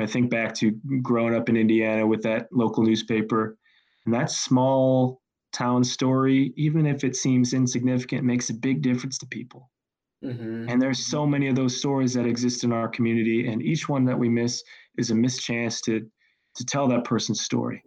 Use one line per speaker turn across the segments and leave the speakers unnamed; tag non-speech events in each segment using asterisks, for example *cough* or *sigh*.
I think back to growing up in Indiana with that local newspaper and that small town story, even if it seems insignificant, makes a big difference to people. Mm-hmm. And there's so many of those stories that exist in our community, and each one that we miss is a missed chance to to tell that person's story.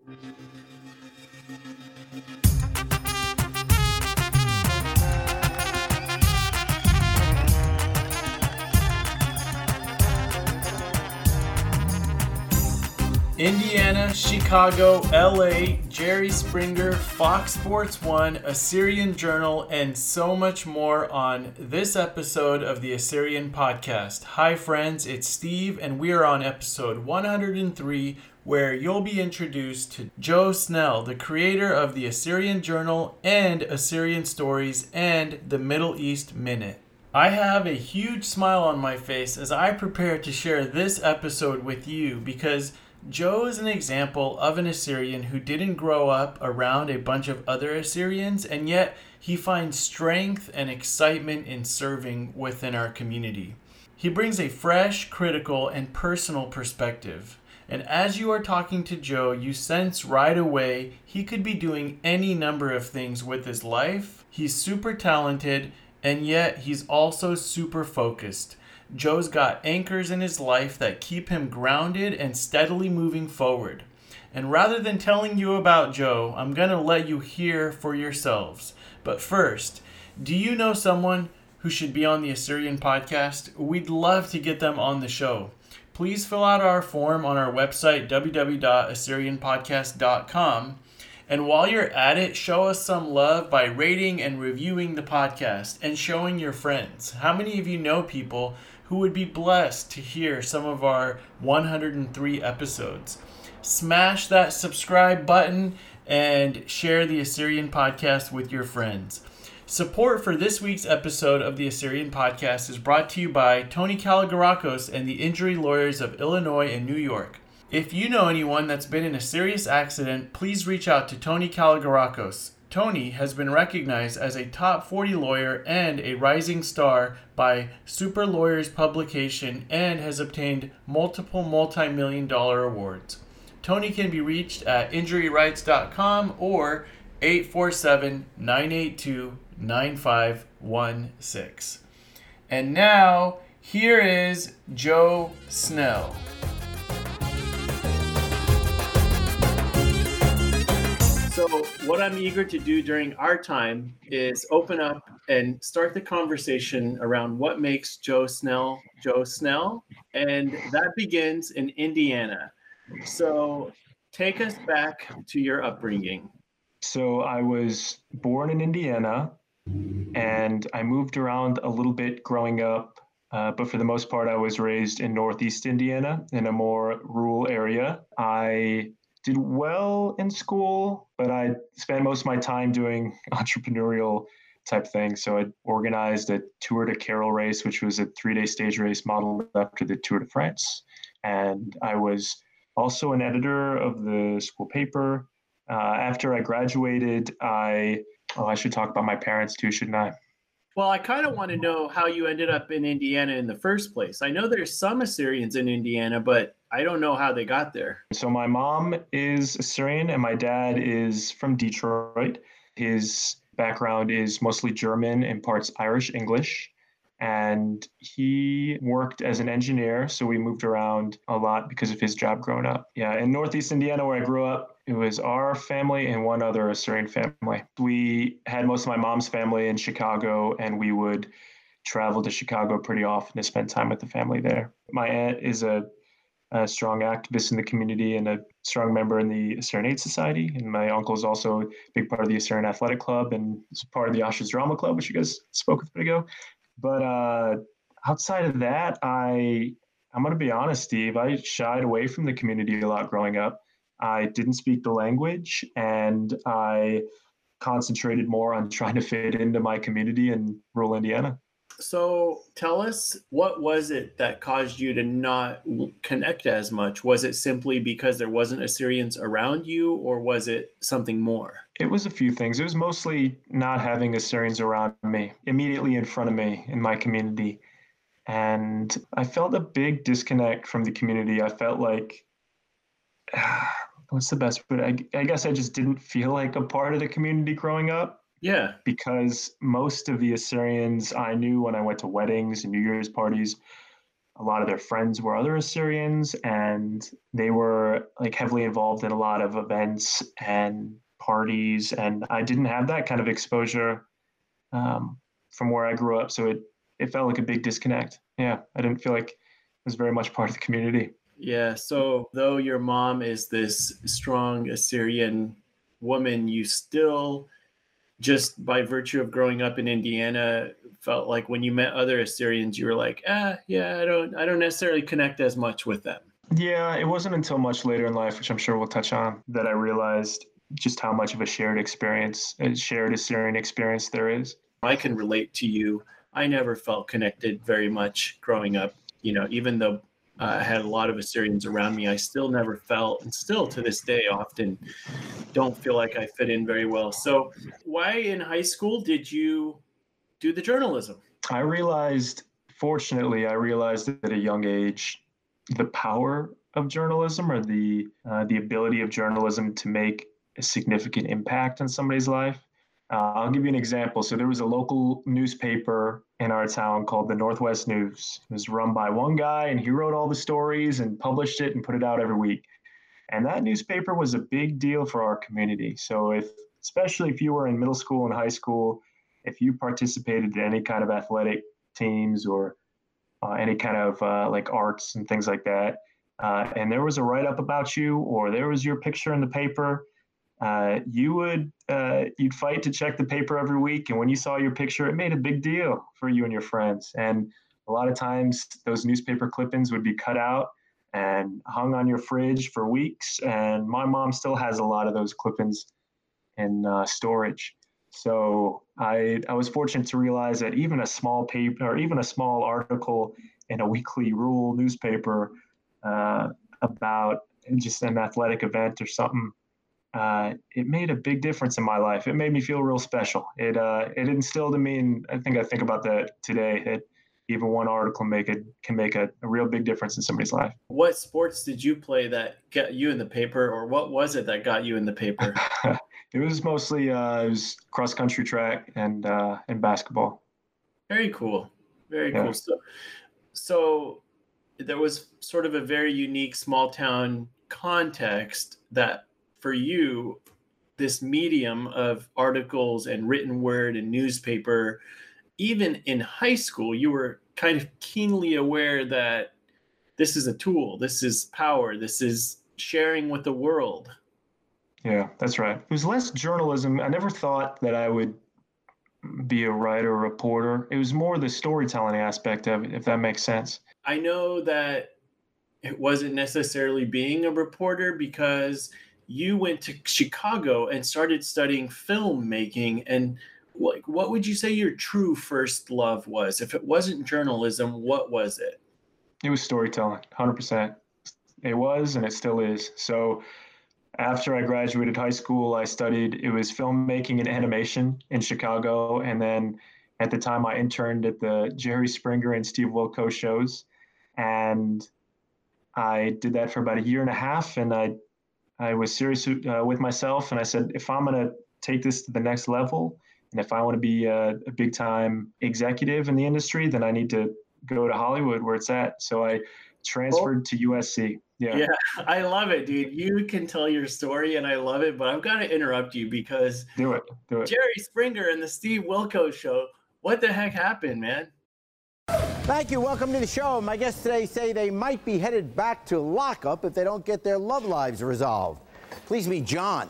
Indiana, Chicago, LA, Jerry Springer, Fox Sports 1, Assyrian Journal, and so much more on this episode of the Assyrian Podcast. Hi, friends, it's Steve, and we are on episode 103, where you'll be introduced to Joe Snell, the creator of the Assyrian Journal and Assyrian Stories and the Middle East Minute. I have a huge smile on my face as I prepare to share this episode with you because Joe is an example of an Assyrian who didn't grow up around a bunch of other Assyrians, and yet he finds strength and excitement in serving within our community. He brings a fresh, critical, and personal perspective. And as you are talking to Joe, you sense right away he could be doing any number of things with his life. He's super talented, and yet he's also super focused. Joe's got anchors in his life that keep him grounded and steadily moving forward. And rather than telling you about Joe, I'm going to let you hear for yourselves. But first, do you know someone who should be on the Assyrian podcast? We'd love to get them on the show. Please fill out our form on our website, www.assyrianpodcast.com. And while you're at it, show us some love by rating and reviewing the podcast and showing your friends. How many of you know people who would be blessed to hear some of our 103 episodes. Smash that subscribe button and share the Assyrian podcast with your friends. Support for this week's episode of the Assyrian podcast is brought to you by Tony Kalogerakos and the injury lawyers of Illinois and New York. If you know anyone that's been in a serious accident, please reach out to Tony Kalogerakos. Tony has been recognized as a top 40 lawyer and a rising star by Super Lawyers publication and has obtained multiple multi million dollar awards. Tony can be reached at injuryrights.com or 847 982 9516. And now, here is Joe Snell. So, what I'm eager to do during our time is open up and start the conversation around what makes Joe Snell Joe Snell. And that begins in Indiana. So, take us back to your upbringing.
So, I was born in Indiana and I moved around a little bit growing up. Uh, but for the most part, I was raised in Northeast Indiana in a more rural area. I did well in school, but I spent most of my time doing *laughs* entrepreneurial type things. So I organized a Tour de Carol race, which was a three day stage race modeled after the Tour de France. And I was also an editor of the school paper. Uh, after I graduated, I, oh, I should talk about my parents too, shouldn't I?
Well, I kind of want to know how you ended up in Indiana in the first place. I know there's some Assyrians in Indiana, but I don't know how they got there.
So my mom is Assyrian and my dad is from Detroit. His background is mostly German and parts Irish English. And he worked as an engineer, so we moved around a lot because of his job growing up. Yeah, in Northeast Indiana, where I grew up, it was our family and one other Assyrian family. We had most of my mom's family in Chicago, and we would travel to Chicago pretty often to spend time with the family there. My aunt is a a strong activist in the community and a strong member in the Assyrian Aid Society. And my uncle is also a big part of the Assyrian Athletic Club and is part of the Ashes Drama Club, which you guys spoke with a bit ago. But uh, outside of that, I I'm gonna be honest, Steve. I shied away from the community a lot growing up. I didn't speak the language, and I concentrated more on trying to fit into my community in rural Indiana.
So tell us what was it that caused you to not connect as much? Was it simply because there wasn't Assyrians around you, or was it something more?
It was a few things. It was mostly not having Assyrians around me, immediately in front of me in my community. And I felt a big disconnect from the community. I felt like, *sighs* what's the best word? I, I guess I just didn't feel like a part of the community growing up.
Yeah.
Because most of the Assyrians I knew when I went to weddings and New Year's parties, a lot of their friends were other Assyrians and they were like heavily involved in a lot of events and parties. And I didn't have that kind of exposure um, from where I grew up. So it, it felt like a big disconnect. Yeah. I didn't feel like it was very much part of the community.
Yeah. So though your mom is this strong Assyrian woman, you still just by virtue of growing up in Indiana, felt like when you met other Assyrians, you were like, ah, yeah, I don't, I don't necessarily connect as much with them.
Yeah, it wasn't until much later in life, which I'm sure we'll touch on, that I realized just how much of a shared experience, a shared Assyrian experience there is.
I can relate to you. I never felt connected very much growing up. You know, even though uh, I had a lot of Assyrians around me, I still never felt, and still to this day, often don't feel like I fit in very well. So, why in high school did you do the journalism?
I realized, fortunately, I realized at a young age the power of journalism or the uh, the ability of journalism to make a significant impact on somebody's life. Uh, I'll give you an example. So there was a local newspaper in our town called the Northwest News. It was run by one guy, and he wrote all the stories and published it and put it out every week. And that newspaper was a big deal for our community. So if, especially if you were in middle school and high school, if you participated in any kind of athletic teams or uh, any kind of uh, like arts and things like that, uh, and there was a write up about you or there was your picture in the paper, uh, you would uh, you'd fight to check the paper every week, and when you saw your picture, it made a big deal for you and your friends. And a lot of times, those newspaper clippings would be cut out and hung on your fridge for weeks. And my mom still has a lot of those clippings in uh, storage. So I I was fortunate to realize that even a small paper or even a small article in a weekly rural newspaper uh, about just an athletic event or something uh, it made a big difference in my life. It made me feel real special. It uh, it instilled in me, and I think I think about that today. That even one article make it can make a, a, real big difference in somebody's life.
What sports did you play that got you in the paper, or what was it that got you in the paper? *laughs*
it was mostly uh, it was cross country track and uh, and basketball.
Very cool. Very yeah. cool. So, so there was sort of a very unique small town context that for you this medium of articles and written word and newspaper even in high school you were kind of keenly aware that this is a tool this is power this is sharing with the world.
Yeah that's right. It was less journalism. I never thought that i would be a writer or reporter. It was more the storytelling aspect of it if that makes sense.
I know that it wasn't necessarily being a reporter because you went to Chicago and started studying filmmaking and like what would you say your true first love was? If it wasn't journalism what was it?
It was storytelling 100% it was and it still is. So after i graduated high school i studied it was filmmaking and animation in chicago and then at the time i interned at the jerry springer and steve wilkos shows and i did that for about a year and a half and i I was serious uh, with myself, and I said, if I'm going to take this to the next level, and if I want to be a, a big time executive in the industry, then I need to go to Hollywood where it's at. So I transferred to USC. Yeah.
Yeah. I love it, dude. You can tell your story and I love it, but I've got to interrupt you because
do it. Do it.
Jerry Springer and the Steve Wilkos show. What the heck happened, man?
Thank you. Welcome to the show. My guests today say they might be headed back to lockup if they don't get their love lives resolved. Please meet John.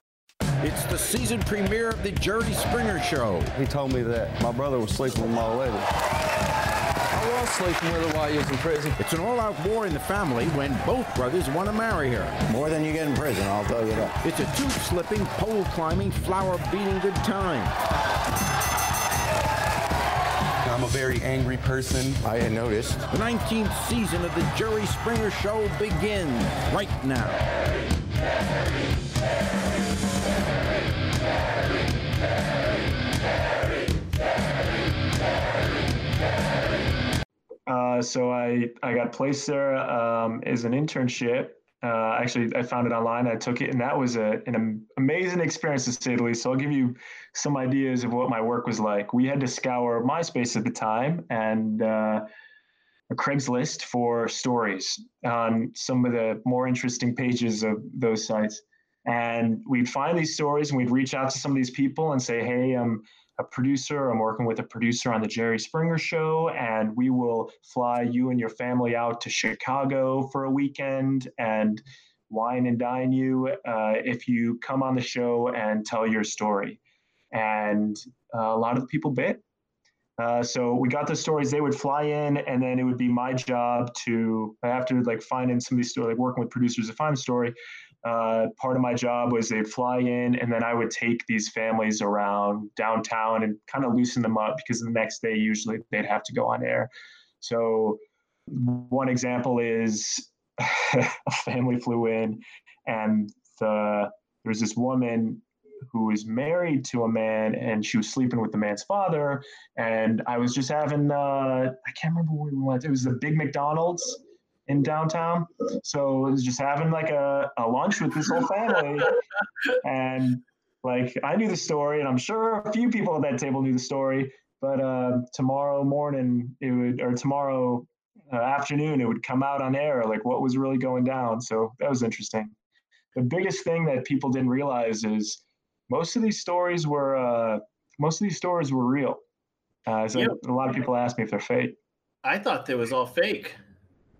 It's the season premiere of the Jerry Springer Show.
He told me that my brother was sleeping with my lady. I was sleeping with her while he was in prison.
It's an all-out war in the family when both brothers want to marry her.
More than you get in prison, I'll tell you that.
It's a tooth-slipping, pole-climbing, flower-beating good time.
I'm a very angry person.
I had noticed.
The 19th season of the Jerry Springer Show begins right now.
Uh, so I, I got placed there um, as an internship. Uh, actually, I found it online. I took it, and that was a, an amazing experience to say the least. So I'll give you some ideas of what my work was like. We had to scour MySpace at the time and uh, Craigslist for stories on some of the more interesting pages of those sites. And we'd find these stories and we'd reach out to some of these people and say, hey, I'm a producer. I'm working with a producer on the Jerry Springer show, and we will fly you and your family out to Chicago for a weekend and wine and dine you uh, if you come on the show and tell your story. And uh, a lot of people bit. Uh, so we got the stories. They would fly in, and then it would be my job to I have to like finding some of these stories, like working with producers to find the story uh, part of my job was they'd fly in and then I would take these families around downtown and kind of loosen them up because the next day usually they'd have to go on air. So one example is *laughs* a family flew in and the there was this woman who was married to a man and she was sleeping with the man's father and I was just having uh, I can't remember where we went. It was the big McDonald's in downtown. So it was just having like a, a lunch with this whole family. *laughs* and like I knew the story, and I'm sure a few people at that table knew the story. But uh, tomorrow morning, it would, or tomorrow uh, afternoon, it would come out on air, like what was really going down. So that was interesting. The biggest thing that people didn't realize is most of these stories were, uh, most of these stories were real. Uh, so a lot of people ask me if they're fake.
I thought they was all fake.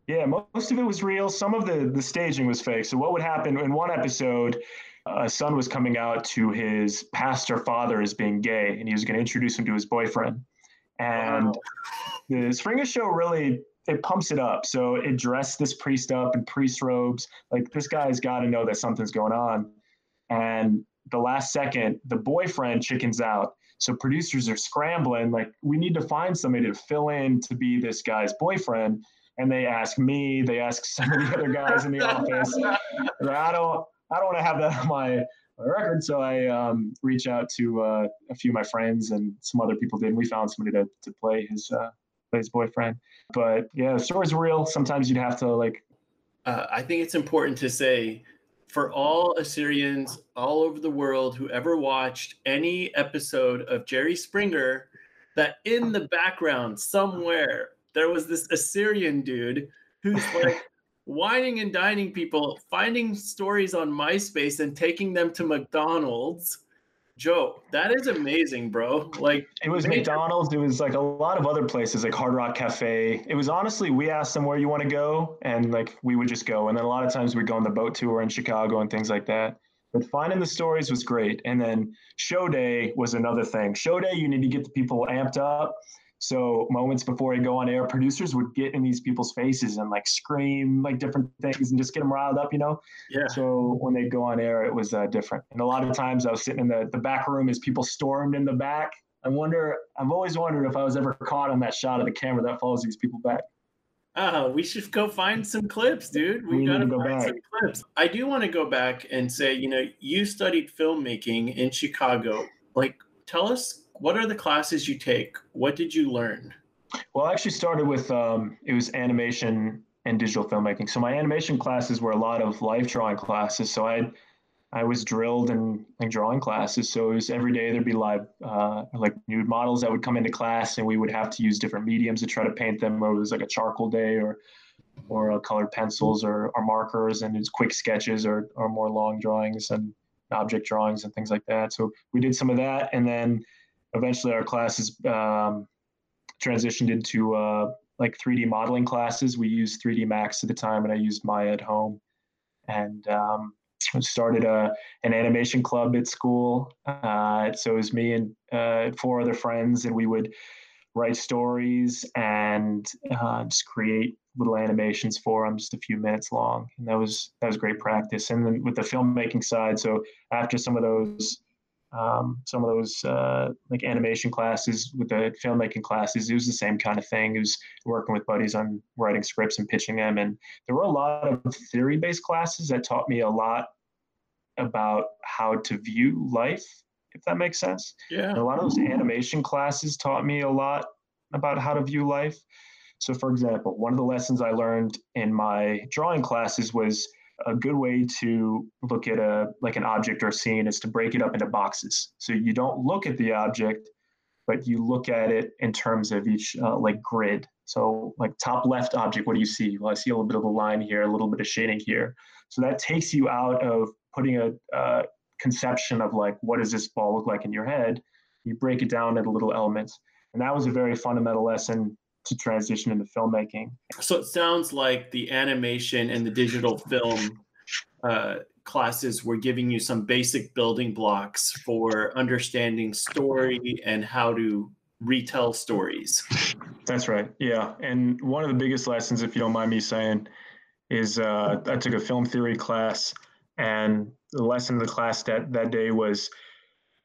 Yeah, most of it was real. Some of the the staging was fake. So what would happen in one episode? A son was coming out to his pastor father as being gay, and he was going to introduce him to his boyfriend. And wow. the Springer Show really it pumps it up. So it dressed this priest up in priest robes. Like this guy's got to know that something's going on. And the last second, the boyfriend chickens out. So producers are scrambling, like, we need to find somebody to fill in to be this guy's boyfriend and they ask me, they ask *laughs* some of the other guys in the office. I don't, I don't want to have that on my, my record, so I um, reach out to uh, a few of my friends and some other people did. And we found somebody to, to play his uh, play his boyfriend. But yeah, the story's real. Sometimes you'd have to like.
Uh, I think it's important to say for all Assyrians all over the world who ever watched any episode of Jerry Springer, that in the background somewhere there was this Assyrian dude who's *laughs* like wining and dining people, finding stories on MySpace and taking them to McDonald's. Joe, that is amazing, bro. Like
it was McDonald's. It was like a lot of other places, like Hard Rock Cafe. It was honestly, we asked them where you want to go, and like we would just go. And then a lot of times we'd go on the boat tour in Chicago and things like that. But finding the stories was great. And then show day was another thing. Show day, you need to get the people amped up. So moments before I go on air, producers would get in these people's faces and like scream like different things and just get them riled up, you know?
Yeah.
So when they go on air, it was uh, different. And a lot of times I was sitting in the, the back room as people stormed in the back. I wonder, I've always wondered if I was ever caught on that shot of the camera that follows these people back.
Oh, we should go find some clips, dude. We, we gotta go find back. some clips. I do want to go back and say, you know, you studied filmmaking in Chicago. Like, tell us what are the classes you take? What did you learn?
Well, I actually started with um, it was animation and digital filmmaking. So my animation classes were a lot of life drawing classes. So I I was drilled in drawing classes. So it was every day there'd be live uh, like nude models that would come into class, and we would have to use different mediums to try to paint them. It was like a charcoal day, or or uh, colored pencils, or, or markers, and it's quick sketches, or or more long drawings and object drawings and things like that. So we did some of that, and then eventually our classes um, transitioned into uh, like 3D modeling classes. We used 3D Max at the time, and I used Maya at home, and um, started a an animation club at school. Uh, so it was me and uh, four other friends, and we would write stories and uh, just create little animations for them, just a few minutes long, and that was that was great practice. And then with the filmmaking side, so after some of those um, some of those uh, like animation classes with the filmmaking classes it was the same kind of thing it was working with buddies on writing scripts and pitching them and there were a lot of theory based classes that taught me a lot about how to view life if that makes sense.
Yeah.
And a lot of those animation classes taught me a lot about how to view life. So, for example, one of the lessons I learned in my drawing classes was a good way to look at a like an object or scene is to break it up into boxes. So you don't look at the object, but you look at it in terms of each uh, like grid. So like top left object, what do you see? Well, I see a little bit of a line here, a little bit of shading here. So that takes you out of putting a uh, conception of like what does this ball look like in your head. You break it down into little elements, and that was a very fundamental lesson to transition into filmmaking.
So it sounds like the animation and the digital film uh, classes were giving you some basic building blocks for understanding story and how to retell stories.
That's right. Yeah. And one of the biggest lessons, if you don't mind me saying, is uh, I took a film theory class, and the lesson of the class that, that day was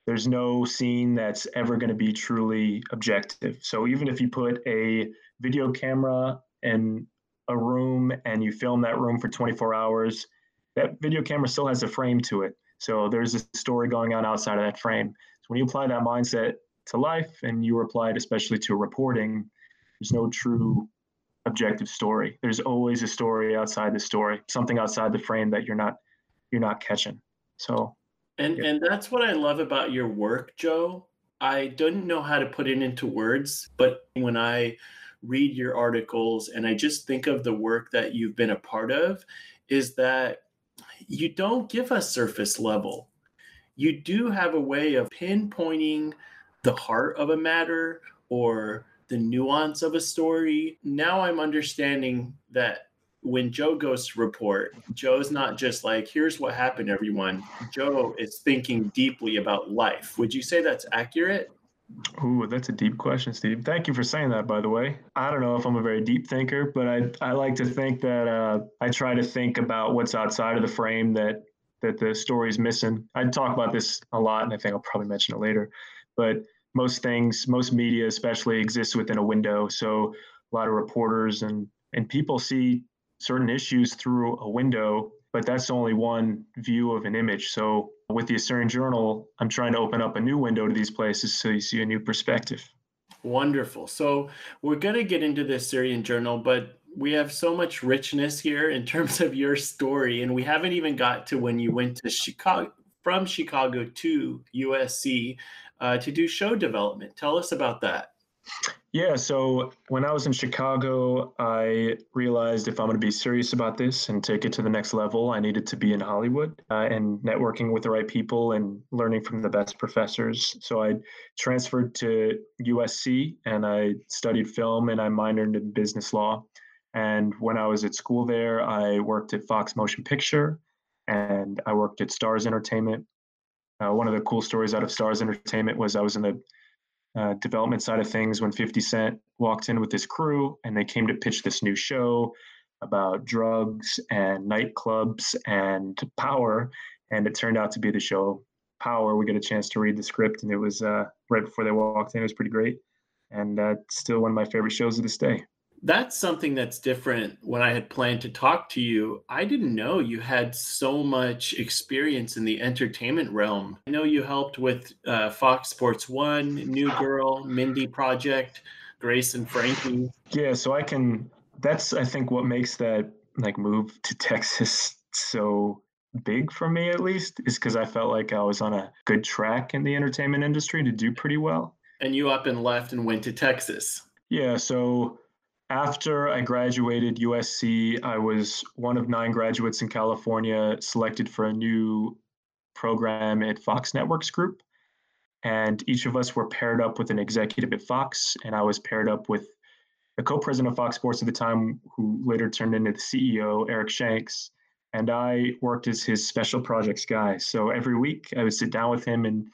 there's no scene that's ever going to be truly objective. So even if you put a video camera in a room and you film that room for 24 hours, that video camera still has a frame to it. So there's a story going on outside of that frame. So when you apply that mindset to life and you apply it especially to reporting, there's no true objective story. There's always a story outside the story, something outside the frame that you're not you're not catching. So
and and that's what I love about your work, Joe. I don't know how to put it into words, but when I read your articles and I just think of the work that you've been a part of, is that you don't give us surface level. You do have a way of pinpointing the heart of a matter or the nuance of a story. Now I'm understanding that when Joe goes to report, Joe's not just like, here's what happened, everyone. Joe is thinking deeply about life. Would you say that's accurate?
Ooh, that's a deep question, Steve. Thank you for saying that, by the way. I don't know if I'm a very deep thinker, but I, I like to think that uh, I try to think about what's outside of the frame that that the story's missing. I talk about this a lot, and I think I'll probably mention it later. But most things, most media especially, exists within a window. So a lot of reporters and and people see certain issues through a window, but that's only one view of an image. So with the Assyrian Journal, I'm trying to open up a new window to these places so you see a new perspective.
Wonderful. So we're going to get into the Assyrian Journal, but we have so much richness here in terms of your story, and we haven't even got to when you went to Chicago from Chicago to USC uh, to do show development. Tell us about that.
Yeah, so when I was in Chicago, I realized if I'm going to be serious about this and take it to the next level, I needed to be in Hollywood uh, and networking with the right people and learning from the best professors. So I transferred to USC and I studied film and I minored in business law. And when I was at school there, I worked at Fox Motion Picture and I worked at Starz Entertainment. Uh, one of the cool stories out of Starz Entertainment was I was in the uh, development side of things when 50 Cent walked in with his crew and they came to pitch this new show about drugs and nightclubs and power. And it turned out to be the show Power. We got a chance to read the script and it was uh, right before they walked in. It was pretty great. And uh, still one of my favorite shows of this day
that's something that's different when I had planned to talk to you. I didn't know you had so much experience in the entertainment realm. I know you helped with uh, Fox Sports One, New Girl, Mindy Project, Grace and Frankie.
Yeah, so I can. That's I think what makes that like move to *laughs* Texas so big for me at least is because I felt like I was on a good track in the entertainment industry to do pretty well.
And you up and left and went to Texas.
Yeah, so after I graduated USC, I was one of nine graduates in California selected for a new program at Fox Networks Group. And each of us were paired up with an executive at Fox, and I was paired up with the co president of Fox Sports at the time, who later turned into the CEO, Eric Shanks. And I worked as his special projects guy. So every week I would sit down with him and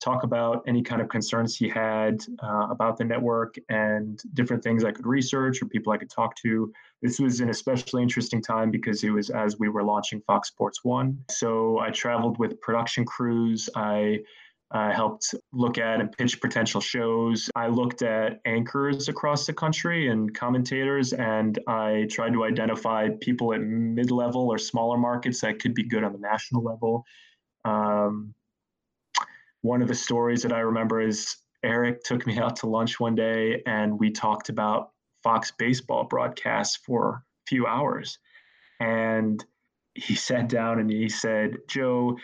talk about any kind of concerns he had uh, about the network and different things I could research or people I could talk to. This was an especially interesting time because it was as we were launching Fox Sports One. So I traveled with production crews. I helped look at and pitch potential shows. I looked at anchors across the country and commentators, and I tried to identify people at mid level or smaller markets that could be good on the national level. Um, one of the stories that I remember is Eric took me out to lunch one day and we talked about Fox baseball broadcasts for a few hours. And he *laughs* sat down and he said, Joe,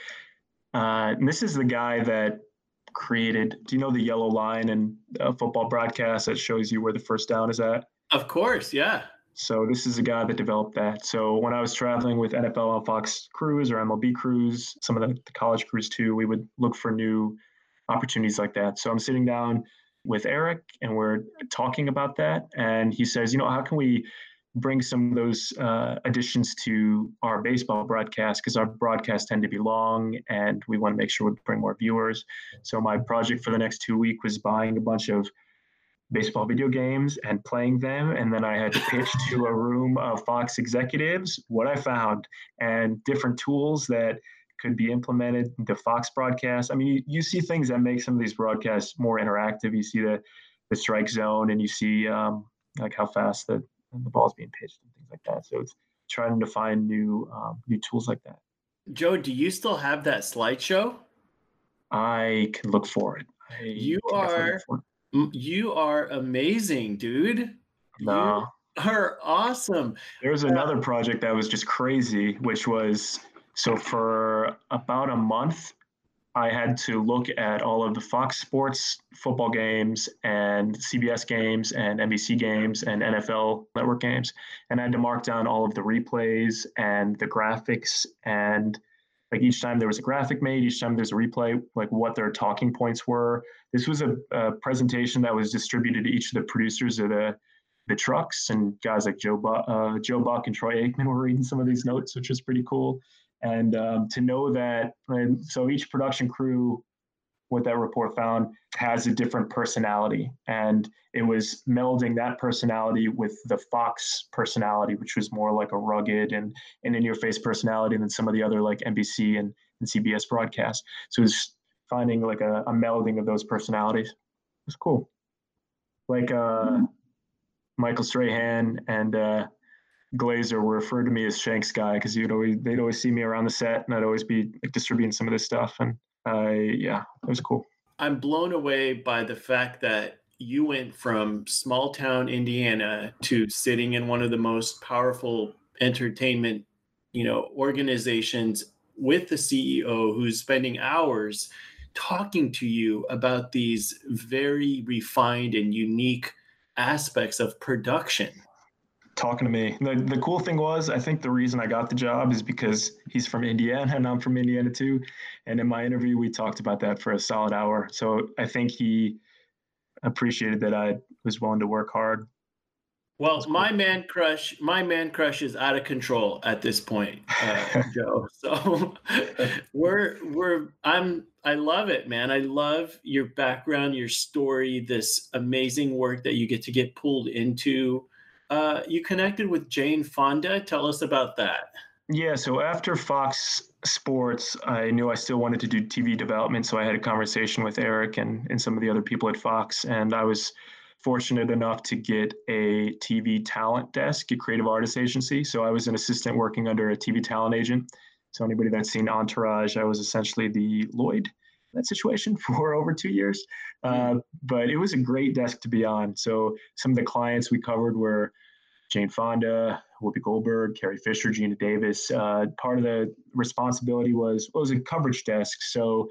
uh, and this is the guy that created, do you know the yellow line in a football broadcast that shows you where the first down is at?
Of course, yeah.
So this is a guy that developed that. So when I was traveling with NFL on Fox crews or MLB crews, some of the, the college crews too, we would look for new opportunities like that. So I'm sitting down with Eric and we're talking about that. And he says, you know, how can we bring some of those uh, additions to our baseball broadcast because our broadcasts tend to be long and we want to make sure we bring more viewers. So my project for the next two weeks was buying a bunch of baseball video games and playing them. And then I had to pitch to a room of Fox executives what I found and different tools that could be implemented into Fox broadcasts. I mean, you, you see things that make some of these broadcasts more interactive. You see the the strike zone, and you see um, like how fast the the ball's being pitched and things like that. So it's trying to find new um, new tools like that.
Joe, do you still have that slideshow?
I can look for it. I
you are you are amazing, dude.
No.
You are awesome.
There's another um, project that was just crazy, which was so for about a month, I had to look at all of the Fox Sports football games and CBS games and NBC games and NFL network games. And I had to mark down all of the replays and the graphics. And like each time there was a graphic made, each time there's a replay, like what their talking points were. This was a, a presentation that was distributed to each of the producers of the the trucks and guys like Joe, uh, Joe Buck and Troy Aikman were reading some of these notes, which was pretty cool and um, to know that and so each production crew what that report found has a different personality. And it was melding that personality with the fox personality which was more like a rugged and, and in your face personality than some of the other like nbc and, and cbs broadcasts. So it was finding like a, a melding of those personalities. It was cool. Like uh, mm-hmm. michael strahan and uh, Glazer were referred to me as Shanks guy because you'd always they'd always see me around the set and I'd always be like distributing some of this stuff. And Yeah it was cool.
I'm blown away by the fact that you went from small town Indiana to sitting in one of the most powerful entertainment you know organizations with the CEO who's spending hours talking to you about these very refined and unique aspects of production
talking to me. The, the cool thing was, I think the reason I got the job is because he's from Indiana and I'm from Indiana too. And in my interview, we talked about that for a solid hour. So I think he appreciated that I was willing to work hard.
Well, cool. my man crush, my man crush is out of control at this point, uh, *laughs* Joe. So *laughs* we're we're I'm I love it, man. I love your background, your story, this amazing work that you get to get pulled into uh, you connected with Jane Fonda. Tell us about that.
Yeah, so after Fox Sports, I knew I still wanted to do TV development. So I had a conversation with Eric and, and some of the other people at Fox. And I was fortunate enough to get a TV talent desk at Creative artist Agency. So I was an assistant working under a TV talent agent. So anybody that's seen Entourage, I was essentially the Lloyd that situation *laughs* for over two years. Uh, but it was a great desk to be on. So some of the clients we covered were Jane Fonda, Whoopi Goldberg, Carrie Fisher, Geena Davis. Uh, part of the responsibility was well, it was a coverage desk, so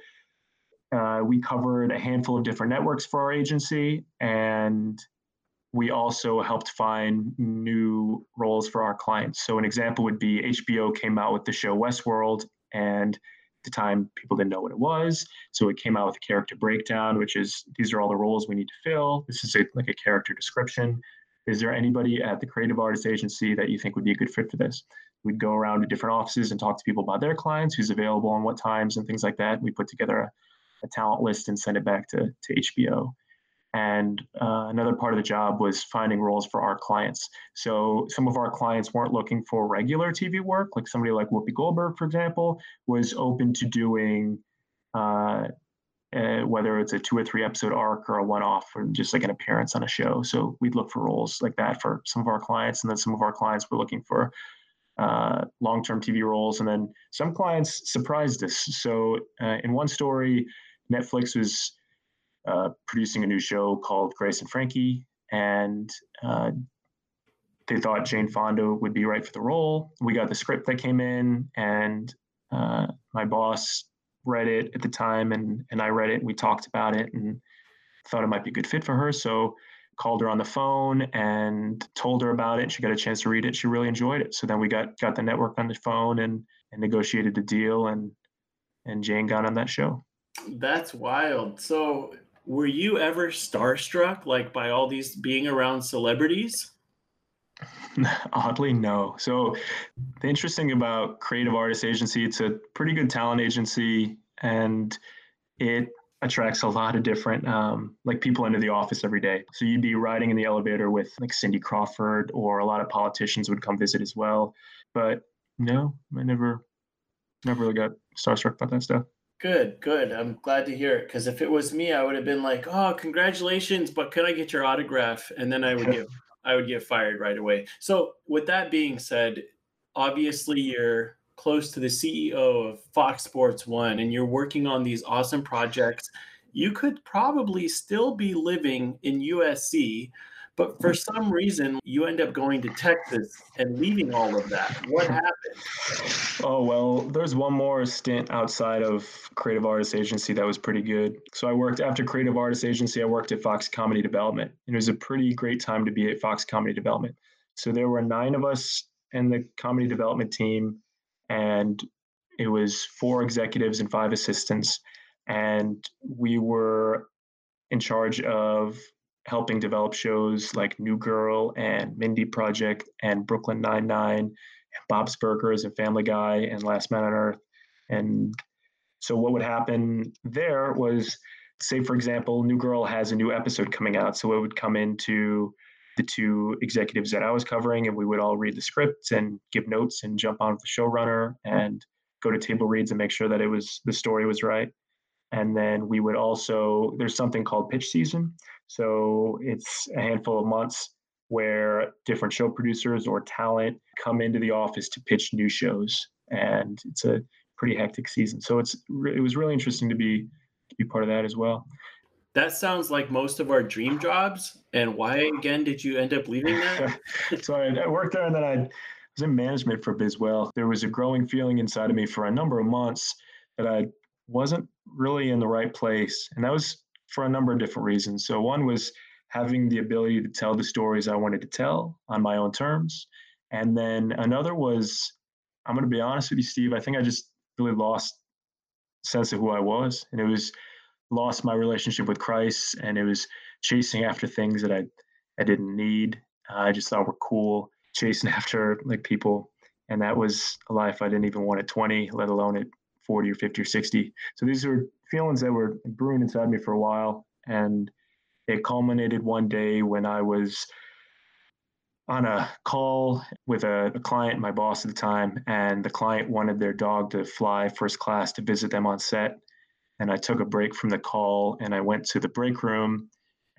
uh, we covered a handful of different networks for our agency, and we also helped find new roles for our clients. So an example would be HBO came out with the show Westworld, and the time people didn't know what it was, so it came out with a character breakdown, which is these are all the roles we need to fill. This is a, like a character description is there anybody at the creative artist agency that you think would be a good fit for this? We'd go around to different offices and talk to people about their clients, who's available and what times and things like that. We put together a, a talent list and send it back to, to HBO. And uh, another part of the job was finding roles for our clients. So some of our clients weren't looking for regular TV work, like somebody like Whoopi Goldberg, for example, was open to doing uh, uh, whether it's a two or three episode arc or a one off or just like an appearance on a show. So we'd look for roles like that for some of our clients. And then some of our clients were looking for uh, long term TV roles. And then some clients surprised us. So uh, in one story, Netflix was uh, producing a new show called Grace and Frankie. And uh, they thought Jane Fonda would be right for the role. We got the script that came in, and uh, my boss read it at the time, and and I read it, and we talked about it, and thought it might be a good fit for her. So called her on the phone and told her about it. She got a chance to read it. She really enjoyed it. So then we got got the network on the phone and and negotiated the deal, and and Jane got on that show.
That's wild. So were you ever starstruck like by all these being around celebrities? *laughs*
Oddly, no. So the interesting about Creative Artist Agency, it's a pretty good talent agency, and it attracts a lot of different um, like people into the office every day. So you'd be riding in the elevator with like Cindy Crawford, or a lot of politicians would come visit as well. But no, I never, never really got starstruck by that stuff.
Good, good. I'm glad to hear it because if it was me, I would have been like, "Oh, congratulations!" But can I get your autograph? And then I would get, *laughs* I would get fired right away. So, with that being said, obviously you're close to the CEO of Fox Sports One, and you're working on these awesome projects. You could probably still be living in USC, but for some reason, you end up going to Texas and leaving all of that. What happened?
Oh, well, there's one more stint outside of Creative Artist Agency that was pretty good. So I worked after Creative Artist Agency, I worked at Fox Comedy Development. And it was a pretty great time to be at Fox Comedy Development. So there were nine of us in the comedy development team, and it was four executives and five assistants. And we were in charge of helping develop shows like New Girl and Mindy Project and Brooklyn Nine Nine, and Bob's Burgers and Family Guy and Last Man on Earth. And so what would happen there was, say for example, New Girl has a new episode coming out, so it would come into the two executives that I was covering, and we would all read the scripts and give notes and jump on with the showrunner and go to table reads and make sure that it was the story was right. And then we would also there's something called pitch season. So it's a handful of months where different show producers or talent come into the office to pitch new shows, and it's a pretty hectic season. So it's it was really interesting to be to be part of that as well.
That sounds like most of our dream jobs. And why again did you end up leaving that? *laughs*
so I, I, worked there, and then I was in management for Bizwell. There was a growing feeling inside of me for a number of months that I wasn't really in the right place, and that was for a number of different reasons. So one was having the ability to tell the stories I wanted to tell on my own terms. And then another was, I'm going to be honest with you, Steve, I think I just really lost sense of who I was. And it was lost my relationship with Christ and it was chasing after things that I, I didn't need. I just thought were cool, chasing *laughs* after like people. And that was a life I didn't even want at 20, let alone at 40 or 50 or 60. So these were feelings that were brewing inside me for a while. And it culminated one day when I was on a call with a, a, client, my boss at the time, and the client wanted their dog to fly first class to visit them on set. And I took a break from the call and I went to the break room,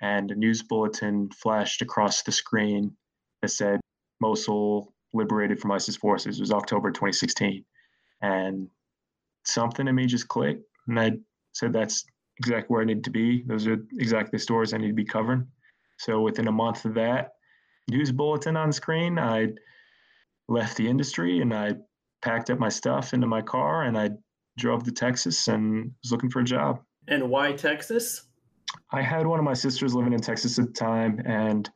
and a news bulletin flashed across the screen that said Mosul liberated from ISIS forces. It was October 2016. And something in me just clicked. And I said that's exactly where I need to be. Those are exactly the stores I need to be covering. So within a month of that news bulletin on screen, I left the industry and I packed up my stuff into my car and I drove to Texas and was looking for a job.
And why Texas?
I had one of my sisters living in Texas at the time and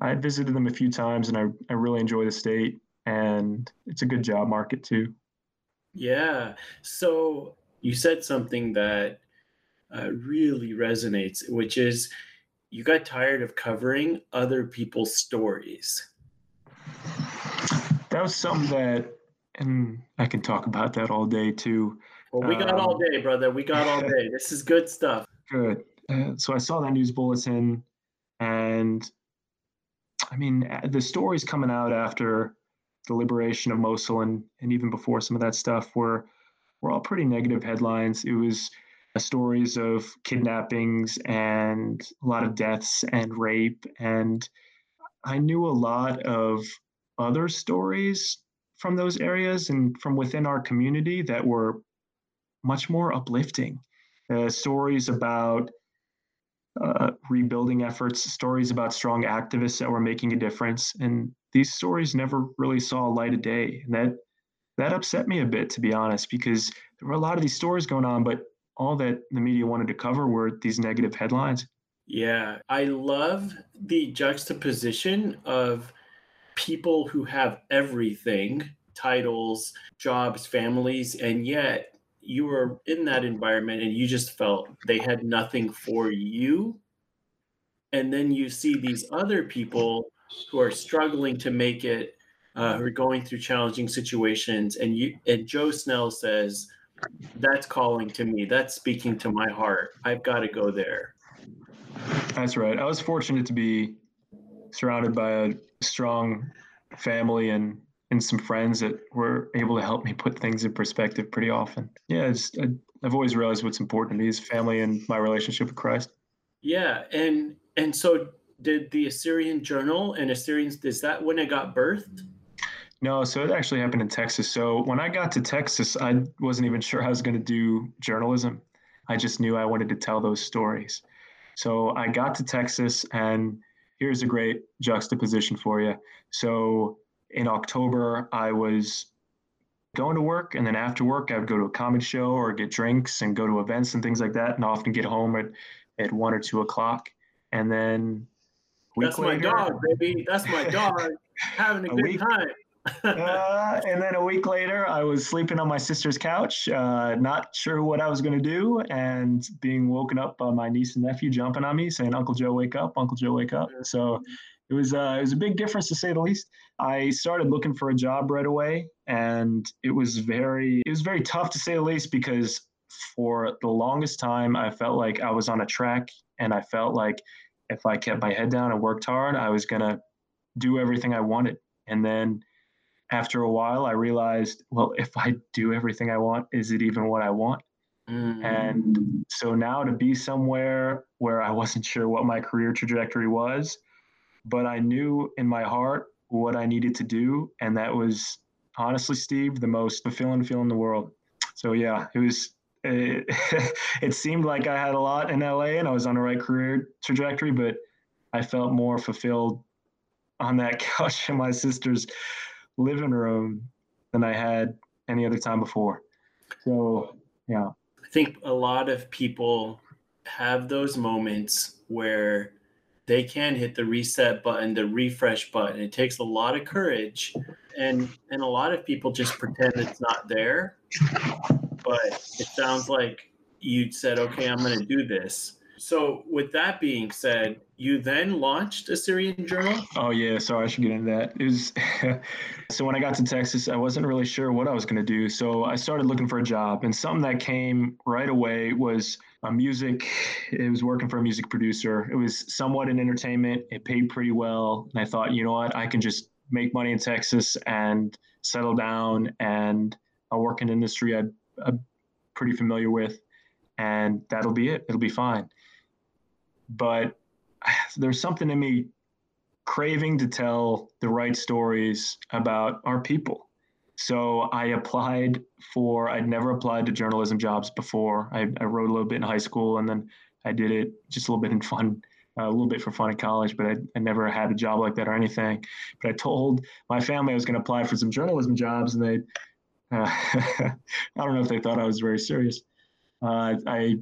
I had visited them a few times and I, I really enjoy the state and it's a good job market too.
Yeah. So you said something that uh, really resonates, which is you got tired of covering other people's stories.
That was something that, and I can talk about that all day too.
Well, we got um, all day, brother. We got all day. This is good stuff.
Good. Uh, so I saw that news bulletin, and I mean, the stories coming out after the liberation of Mosul and, and even before some of that stuff were were all pretty negative headlines. It was uh, stories of kidnappings and a lot of deaths and rape. And I knew a lot of other stories from those areas and from within our community that were much more uplifting. Uh, stories about uh, rebuilding efforts, stories about strong activists that were making a difference, and these stories never really saw light of day. And that that upset me a bit, to be honest, because there were a lot of these stories going on, but all that the media wanted to cover were these negative headlines.
Yeah, I love the juxtaposition of people who have everything titles, jobs, families, and yet you were in that environment and you just felt they had nothing for you. And then you see these other people who are struggling to make it, uh, who are going through challenging situations, and you and Joe Snell says, "That's calling to me. That's speaking to my heart. I've got to go there."
That's right. I was fortunate to be surrounded by a strong family and and some friends that were able to help me put things in perspective pretty often. Yeah, I, I've always realized what's important to me is family and my relationship with Christ.
Yeah, and and so did the Assyrian Journal and Assyrians? Is that when it got birthed?
No, so it actually happened in Texas. So when I got to Texas, I wasn't even sure I was going to do journalism. I just knew I wanted to tell those stories. So I got to Texas, and here's a great juxtaposition for you. So in October, I was going to work, and then after work, I would go to a comedy show or get drinks and go to events and things like that, and often get home at, at one or two o'clock. And then
that's later, my dog, baby. That's my *laughs* dog. Having a, a good week, time. *laughs*
uh, and then a week later, I was sleeping on my sister's couch, uh, not sure what I was going to do, and being woken up by my niece and nephew jumping on me, saying, "Uncle Joe, wake up! Uncle Joe, wake up!" So it was uh, it was a big difference to say the least. I started looking for a job right away, and it was very it was very tough to say the least because for the longest time I felt like I was on a track, and I felt like if I kept my head down and worked hard, I was gonna do everything I wanted. And then after a while, I realized, well, if I do everything I want, is it even what I want? Mm-hmm. And so now to be somewhere where I wasn't sure what my career trajectory was, but I knew in my heart what I needed to do. And that was honestly, Steve, the most fulfilling feeling in the world. So, yeah, it was, it, *laughs* it seemed like I had a lot in LA and I was on the right career trajectory, but I felt more fulfilled on that *laughs* couch in my sister's living room than I had any other time before. So, yeah.
I think a lot of people have those moments where they can hit the reset button, the refresh button. It takes a lot of courage, and and a lot of people just pretend it's not there. But it sounds like you said, "Okay, I'm going to do this." So, with that being said, you then launched Assyrian Journal.
Oh yeah, sorry, I should get into that. It was *laughs* so when I got to Texas, I wasn't really sure what I was going to do. So I started looking for a job, and something that came right away was a music. It was working for a music producer. It was somewhat in entertainment. It paid pretty well, and I thought, you know what, I can just make money in Texas and settle down, and I'll work in an industry I, I'm pretty familiar with, and that'll be it. It'll be fine but *sighs* there's something in me craving to tell the right stories about our people. So I applied for, I'd never applied to journalism jobs before. I, I wrote a little bit in high school and then I did it just a little bit in fun, uh, a little bit for fun in college, but I, I never had a job like that or anything. But I told my family I was going to apply for some journalism jobs and they, uh, *laughs* I don't know if they thought I was very serious. Uh, I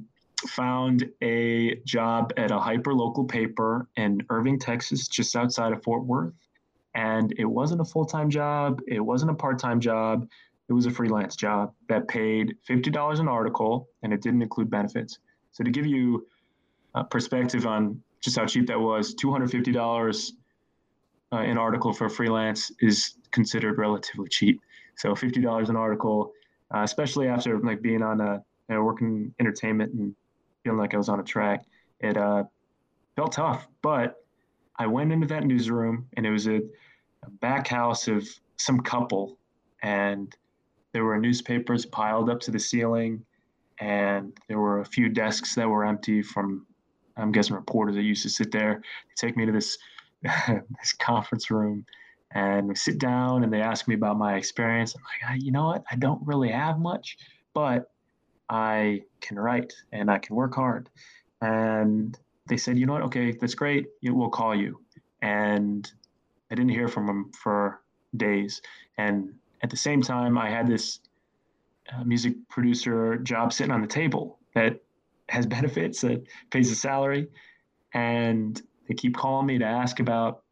found a job at a hyper local paper in Irving, Texas, just outside of Fort Worth. And it wasn't a full time job, it wasn't a part time job, it was a freelance job that paid $50 an article and it didn't include benefits. So, to give you a perspective on just how cheap that was, $250 uh, an article for freelance is considered relatively cheap. So, $50 an article, uh, especially after like being on a you know, working entertainment and feeling like I was on a track. It uh, felt tough, but I went into that newsroom and it was a back house of some couple, and there were newspapers piled up to the ceiling, and there were a few desks that were empty from, I'm guessing, reporters that used to sit there. They take me to this *laughs* this conference room, and we sit down and they ask me about my experience. I'm like, you know what? I don't really have much, but I can write and I can work hard. And they said, you know what? Okay, that's great. We'll call you. And I didn't hear from them for days. And at the same time, I had this uh, music producer job sitting on the table that has *laughs* benefits, that pays a salary. And they keep calling me to ask about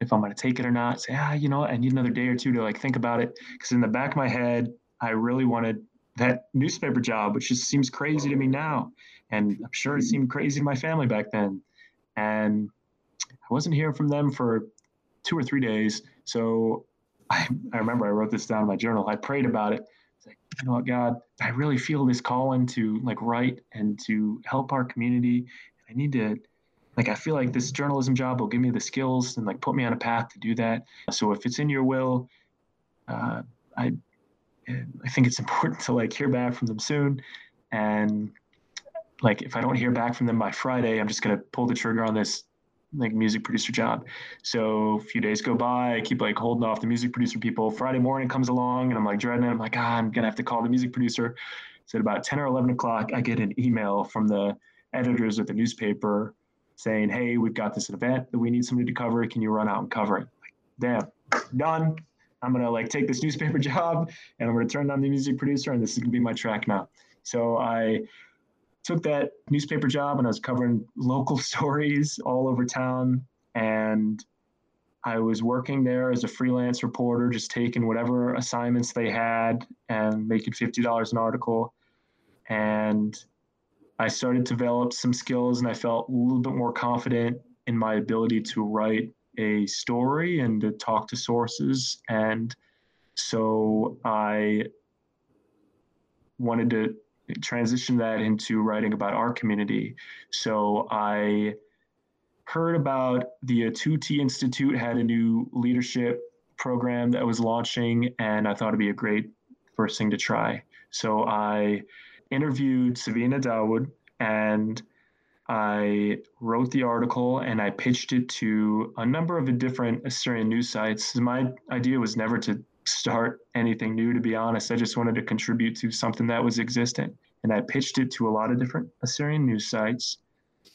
if I'm going to take it or not. Say, ah, you know, what? I need another day or two to like think about it. Because in the back of my head, I really wanted that newspaper job, which just seems crazy to me now. And I'm sure it seemed crazy to my family back then. And I wasn't hearing from them for two or three days. So I, I remember I wrote this down in my journal. I prayed about it. It's like, you know what, God, I really feel this calling to like write and to help our community. I need to like I feel like this journalism job will give me the skills and like put me on a path to do that. So if it's in your will, uh, I I think it's *laughs* important to like hear back from them soon. And like if I don't hear back from them by Friday, I'm just gonna pull the trigger on this like music producer job. So a few days go by, I keep like holding off the music producer people. Friday morning comes along and I'm like dreading it. I'm like, ah, I'm gonna have to call the music producer. So at about 10 or 11 o'clock, I get an email from the editors at the newspaper saying, hey, we've got this event that we need somebody to cover. Can you run out and cover it? Like, damn, done. I'm gonna like take this *laughs* newspaper job and I'm gonna turn on the music producer and this is gonna be my track now. So I took that newspaper job and I was covering local *laughs* stories all over town. And I was working there as a freelance reporter, just taking whatever assignments they had and making $50 an article. And I started to develop some skills and I felt a little bit more confident in my ability to write a story and to talk to sources. And so I wanted to transition that into writing about our community. So I heard about the Tuti Institute had a new leadership program that was launching, and I thought it'd be a great first thing to try. So I interviewed Savina Dawood and I wrote the article and I pitched it to a number of different Assyrian news sites. My idea was never to start anything new, to be honest. I just wanted to contribute to something that was existent. And I pitched it to a lot of different Assyrian news sites.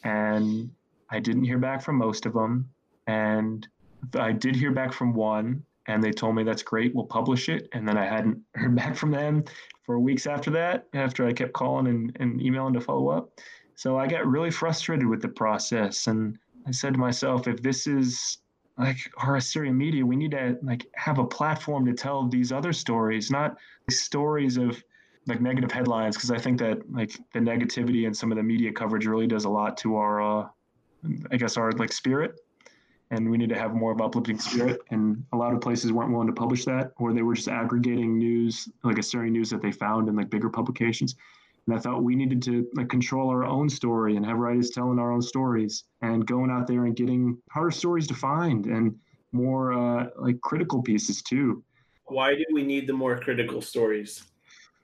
And I didn't hear back from most of them. And I did hear back from one, and they told me that's great, we'll publish it. And then I hadn't *laughs* heard back from them for weeks after that, after I kept calling and, and emailing to follow up. So I got really frustrated with the process. And I said to myself, if this is like our Assyrian media, we need to like have a platform to tell these other stories, not stories of like negative headlines, because I think that like the negativity and some of the media coverage really does a lot to our, uh, I guess our like spirit, and we need to have more of uplifting spirit. And a lot of places weren't willing to publish that, or they were just aggregating news, like Assyrian news that they found in like bigger publications. And I thought we needed to like control our own story and have writers telling our own stories and going out there and getting harder stories to find and more uh, like critical pieces too.
Why do we need the more critical stories?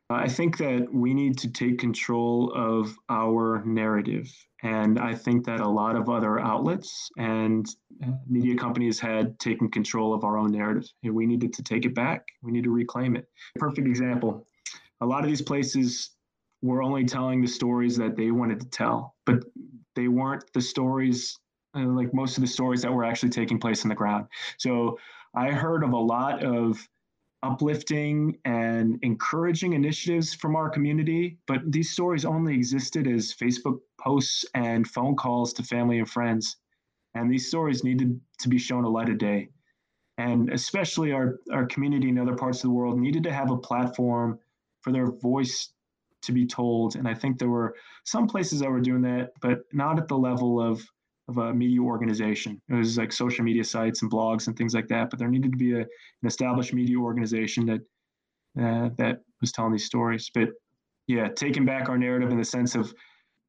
I think that we need to take control of our narrative. And I think that a lot of other outlets and uh, media companies had taken control of our own narrative. And we needed to take it back. We need to reclaim it. Perfect example. A lot of these places were only telling the stories that they wanted to tell, but they weren't the stories, uh, like most of the stories that were actually taking place on the ground. So I heard of a lot of uplifting and encouraging initiatives from our community, but these stories only existed as Facebook posts and phone calls to family and friends. And these stories needed to be shown a light of day. And especially our, our community in other parts of the world needed to have a platform for their voice to be told. And I think there were some places that were doing that, but not at the level of of a media organization. It was like social media sites and blogs and things like that. But there needed to be a, an established media organization that uh, that was telling these stories. But yeah, taking back our narrative in the sense of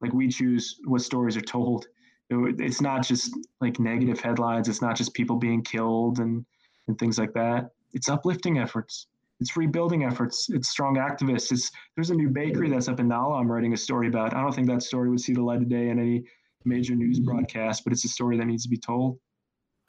like we choose what stories are told. It, it's not just like negative headlines. It's not just people being killed and and things like that. It's uplifting efforts it's rebuilding efforts. It's strong activists. It's there's a new bakery that's up in Nala. I'm writing a story about. I don't think that story would see the light of day in any major news mm-hmm. broadcast, but it's a story that needs to be told.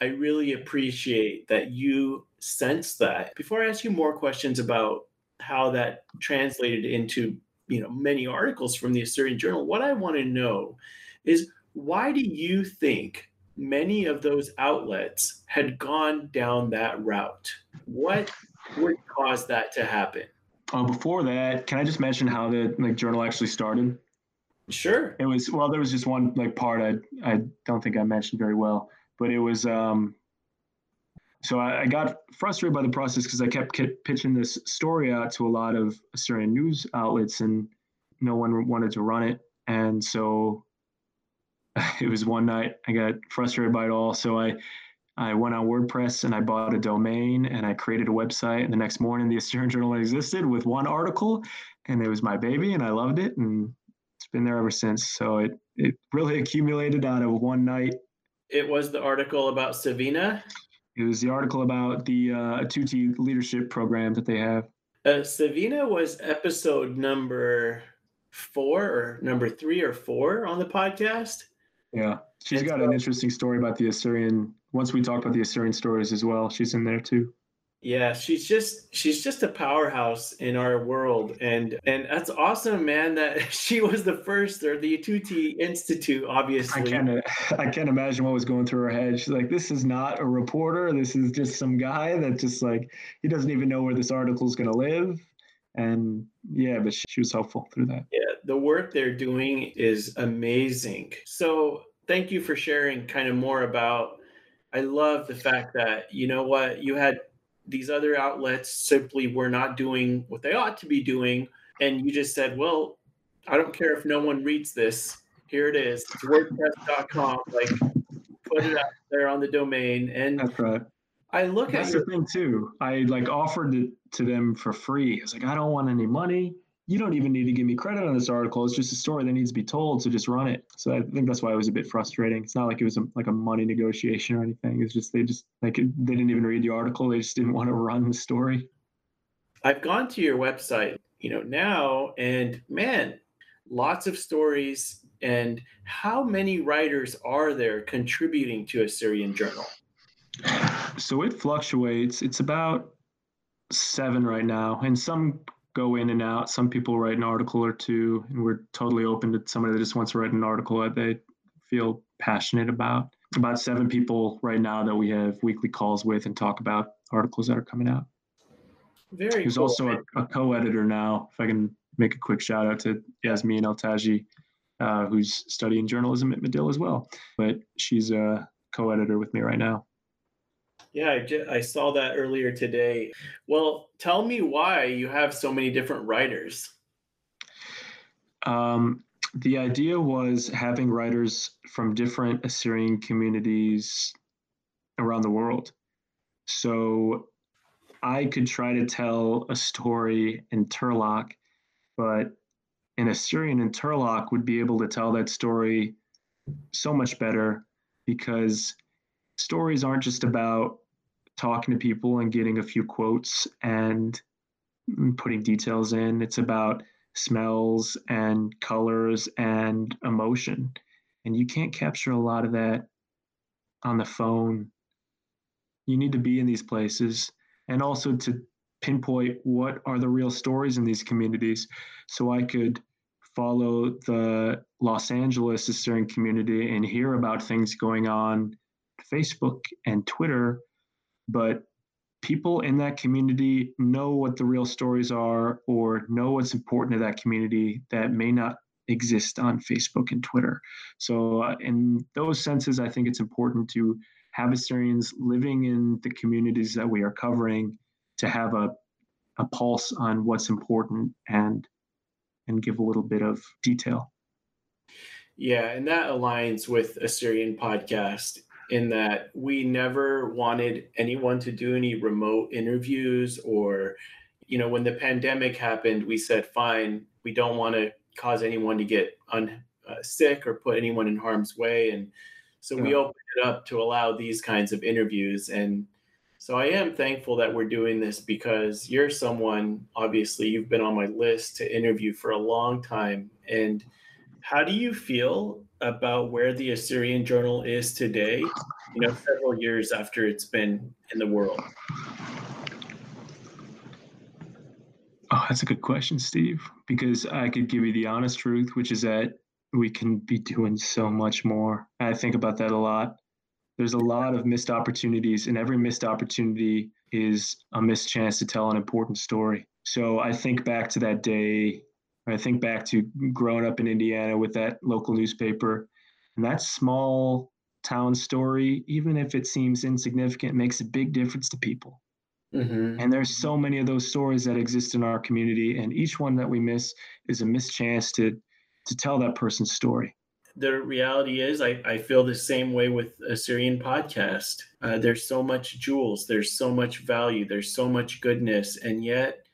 I really appreciate that you sense that. Before I ask you more questions about how that translated into you know many articles from the Assyrian Journal, what I want to know is why do you think many of those outlets had gone down that route? What would cause that to happen?
Oh, before that, can I just mention how the like journal actually started?
Sure.
It was well, there was just one like part I I don't think I mentioned very well, but it was um. So I, I got frustrated by the process because I kept pitching this story out to a lot of Assyrian news outlets, and no one wanted to run it. And so *laughs* it was one night I got frustrated by it all. So I I went on WordPress and I bought a domain and I created a website. And the next morning, the *laughs* Assyrian Journal existed with one article, and it was my baby, and I loved it, and it's been there ever since. So it it really accumulated out of one night.
It was the article about Savina.
It was the article about the uh, Tuti leadership program that they have.
Uh, Savina was episode number four or number three or four on the podcast.
Yeah, she's got an interesting story about the Assyrian once we talk about the Assyrian stories as well, she's in there too.
Yeah, she's just she's just a powerhouse in our world, and and that's awesome, man. That *laughs* she was the first, or the Tuti Institute, obviously.
I can't I can't imagine what was going through her head. She's like, this is not a reporter. This is just some guy that just like he doesn't even know where this article is going to live, and yeah, but she was helpful through that.
Yeah, the work they're doing is amazing. So thank you for sharing kind of more about I love the fact that you know what you had these other outlets simply were not doing what they ought to be doing, and you just said, "Well, I don't care if no one reads this. Here it is. It's WordPress.com. Like, put it out there on the domain." And
that's right.
I look
that's
at
the thing too. I like offered it to them for free. I was like, I don't want any money you don't even need to give me credit on this article. It's just a story that needs to be told. So just run it. So I think that's why it was a bit frustrating. It's not like it was a, like a money negotiation or anything. It's just they just like they didn't even read the article. They just didn't want to run the story.
I've gone to your website, you know, now, and man, lots of stories. And how many writers are there contributing to Assyrian Journal?
So it fluctuates. It's about seven right now, and some go in and out. Some people write an article or two, and we're totally open to somebody that just wants to write an article that they feel passionate about. About seven people right now that we have weekly calls with and talk about articles that are coming out.
Very
There's
cool.
also a, a, co-editor now. If I can make a quick shout out to Yasmin Eltaji, uh, who's studying journalism at Medill as well. But she's a co-editor with me right now.
Yeah, I, just, I saw that earlier today. Well, tell me why you have so many different writers.
Um, the idea was having writers from different Assyrian communities around the world. So I could try to tell a story in Turlock, but an Assyrian in Turlock would be able to tell that story so much better because stories aren't just about talking to people and getting a few quotes and mm, putting details in. It's about smells and colors and emotion. And you can't capture a lot of that on the phone. You need to be in these places and also to pinpoint what are the real stories in these communities. So I could follow the Los Angeles Assyrian community and hear about things going on Facebook and Twitter but people in that community know what the real stories are or know what's important to that community that may not exist on Facebook and Twitter. So, uh, in those senses, I think it's important to have Assyrians living in the communities that we are covering to have a, a pulse on what's important and and give a little bit of detail.
Yeah, and that aligns with Assyrian podcast in that we never wanted anyone to do any remote interviews or you know when the pandemic happened we said fine we don't want to cause anyone to get un, uh, sick or put anyone in harm's way. And so yeah. we opened it up to allow these kinds of interviews. And so i am thankful that we're doing this because you're someone obviously you've been on my list to interview for a long time. And how do you feel about where the Assyrian Journal is today, you know, several years after it's been in the world?
Oh, that's a good question, Steve, because I could give you the honest truth, which is that we can be doing so much more. I think about that a lot. There's a lot of missed opportunities, and every missed opportunity is a missed chance to tell an important story. So I think back to that day. I think back to growing up in Indiana with that local newspaper, and that small town story, even if it seems insignificant, makes a big difference to people. Mm-hmm. And there's so many of those stories that exist in our community, and each one that we miss is a missed chance to to tell that person's story.
The reality is, I, I feel the same way with Assyrian podcast. Uh, there's so much jewels, there's so much value, there's so much goodness, and yet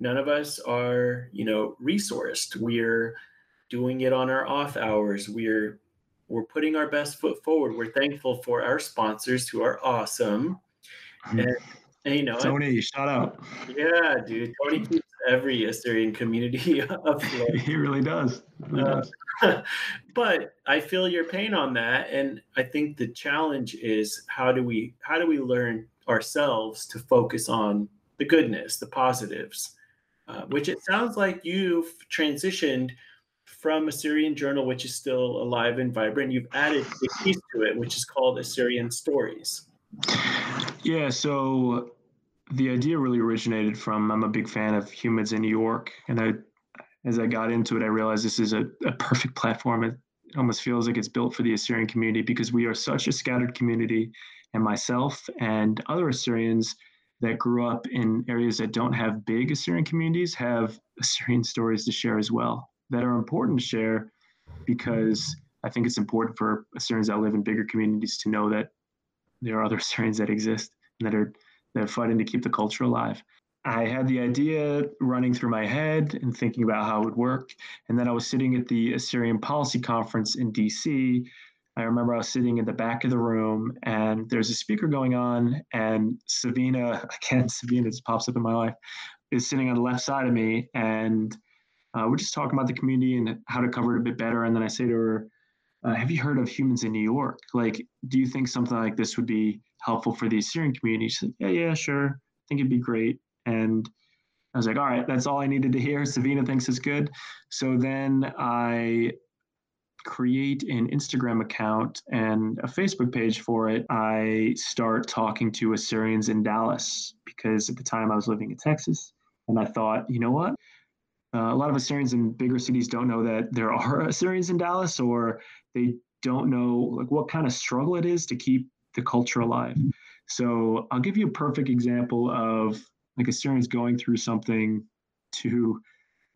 none of us are, you know, resourced. We're doing it on our off hours. We're we're putting our best foot forward. We're thankful for our sponsors who are awesome.
Mm-hmm. And, and you know, Tony, shout out.
Yeah, dude. Tony keeps every Assyrian community *laughs* afloat. *laughs*
he really does. Really uh,
does. *laughs* but I feel your pain on that, and I think the challenge is how do we how do we learn ourselves to focus on the goodness, the positives, uh, which it sounds like you've transitioned from Assyrian Journal, which is still alive and vibrant. You've added a piece to it, which is called Assyrian Stories.
Yeah, so the idea really originated from I'm a big fan of humans in New York, and I, as I got into it, I realized this is a, a perfect platform. It almost feels like it's built for the Assyrian community because we are such a scattered community, and myself and other Assyrians that grew up in areas that don't have big Assyrian communities have Assyrian stories to share as well that are important to share because I think it's important for Assyrians that live in bigger communities to know that there are other *laughs* Assyrians that exist and that are that are fighting to keep the culture alive. I had the idea running through my head and thinking about how it would work. And then I was sitting at the Assyrian Policy Conference in DC. I remember I was sitting in the back of the room and there's a speaker going on, and Savina, *laughs* again, Savina just pops up in my life, is sitting on the left side of me. And uh, we're just talking about the community and how to cover it a bit better. And then I say to her, uh, Have you heard of Humans in New York? Like, do you think something like this would be helpful for the Assyrian community? She said, Yeah, yeah, sure. I think it'd be great. And I was like, All right, that's all I needed to hear. Savina thinks it's good. So then I create an Instagram account and a Facebook page for it. I start talking to Assyrians in Dallas because at the time I was living in Texas. And I thought, you know what? Uh, a lot of Assyrians in bigger cities don't know that there are *laughs* Assyrians in Dallas, or they don't know like what kind of struggle it is to keep the culture alive. So I'll give you a perfect example of like Assyrians going through something to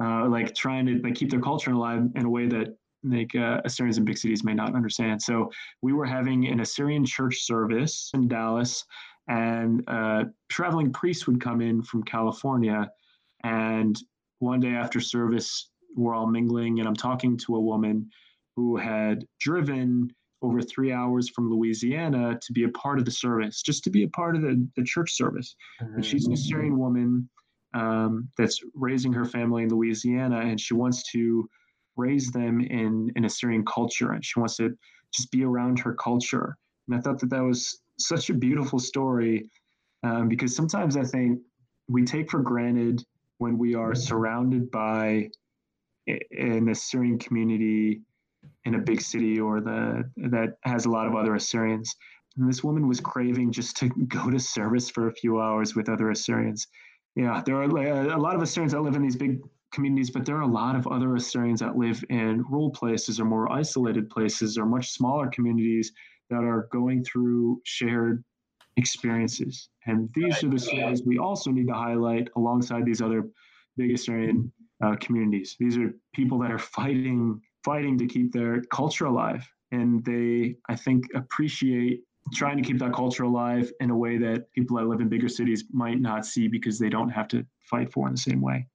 uh, like trying to like keep their culture alive in a way that like uh, Assyrians in big cities may not understand. So we were having an Assyrian church service in Dallas, and a traveling priest would come in from California, and one day after service, we're all mingling, and I'm talking to a woman who had driven over three hours from Louisiana to be a part of the service, just to be a part of the, the church service. And she's an Assyrian woman um, that's raising her family in Louisiana, and she wants to raise them in an Assyrian culture, and she wants to just be around her culture. And I thought that that was such a beautiful story um, because sometimes I think we take for granted when we are surrounded by an Assyrian community in a big city or the that has a lot of other Assyrians. And this woman was craving just to *laughs* go to service for a few hours with other Assyrians. Yeah, there are a lot of Assyrians that live in these big communities, but there are a lot of other Assyrians that live in rural places or more isolated places or much smaller communities that are going through shared experiences. And these are the stories we also need to highlight alongside these other big Assyrian uh, communities. These are people that are fighting fighting to keep their culture alive, and they I think appreciate trying to keep that culture alive in a way that people that live in bigger cities might not see because they don't have to fight for in the same way.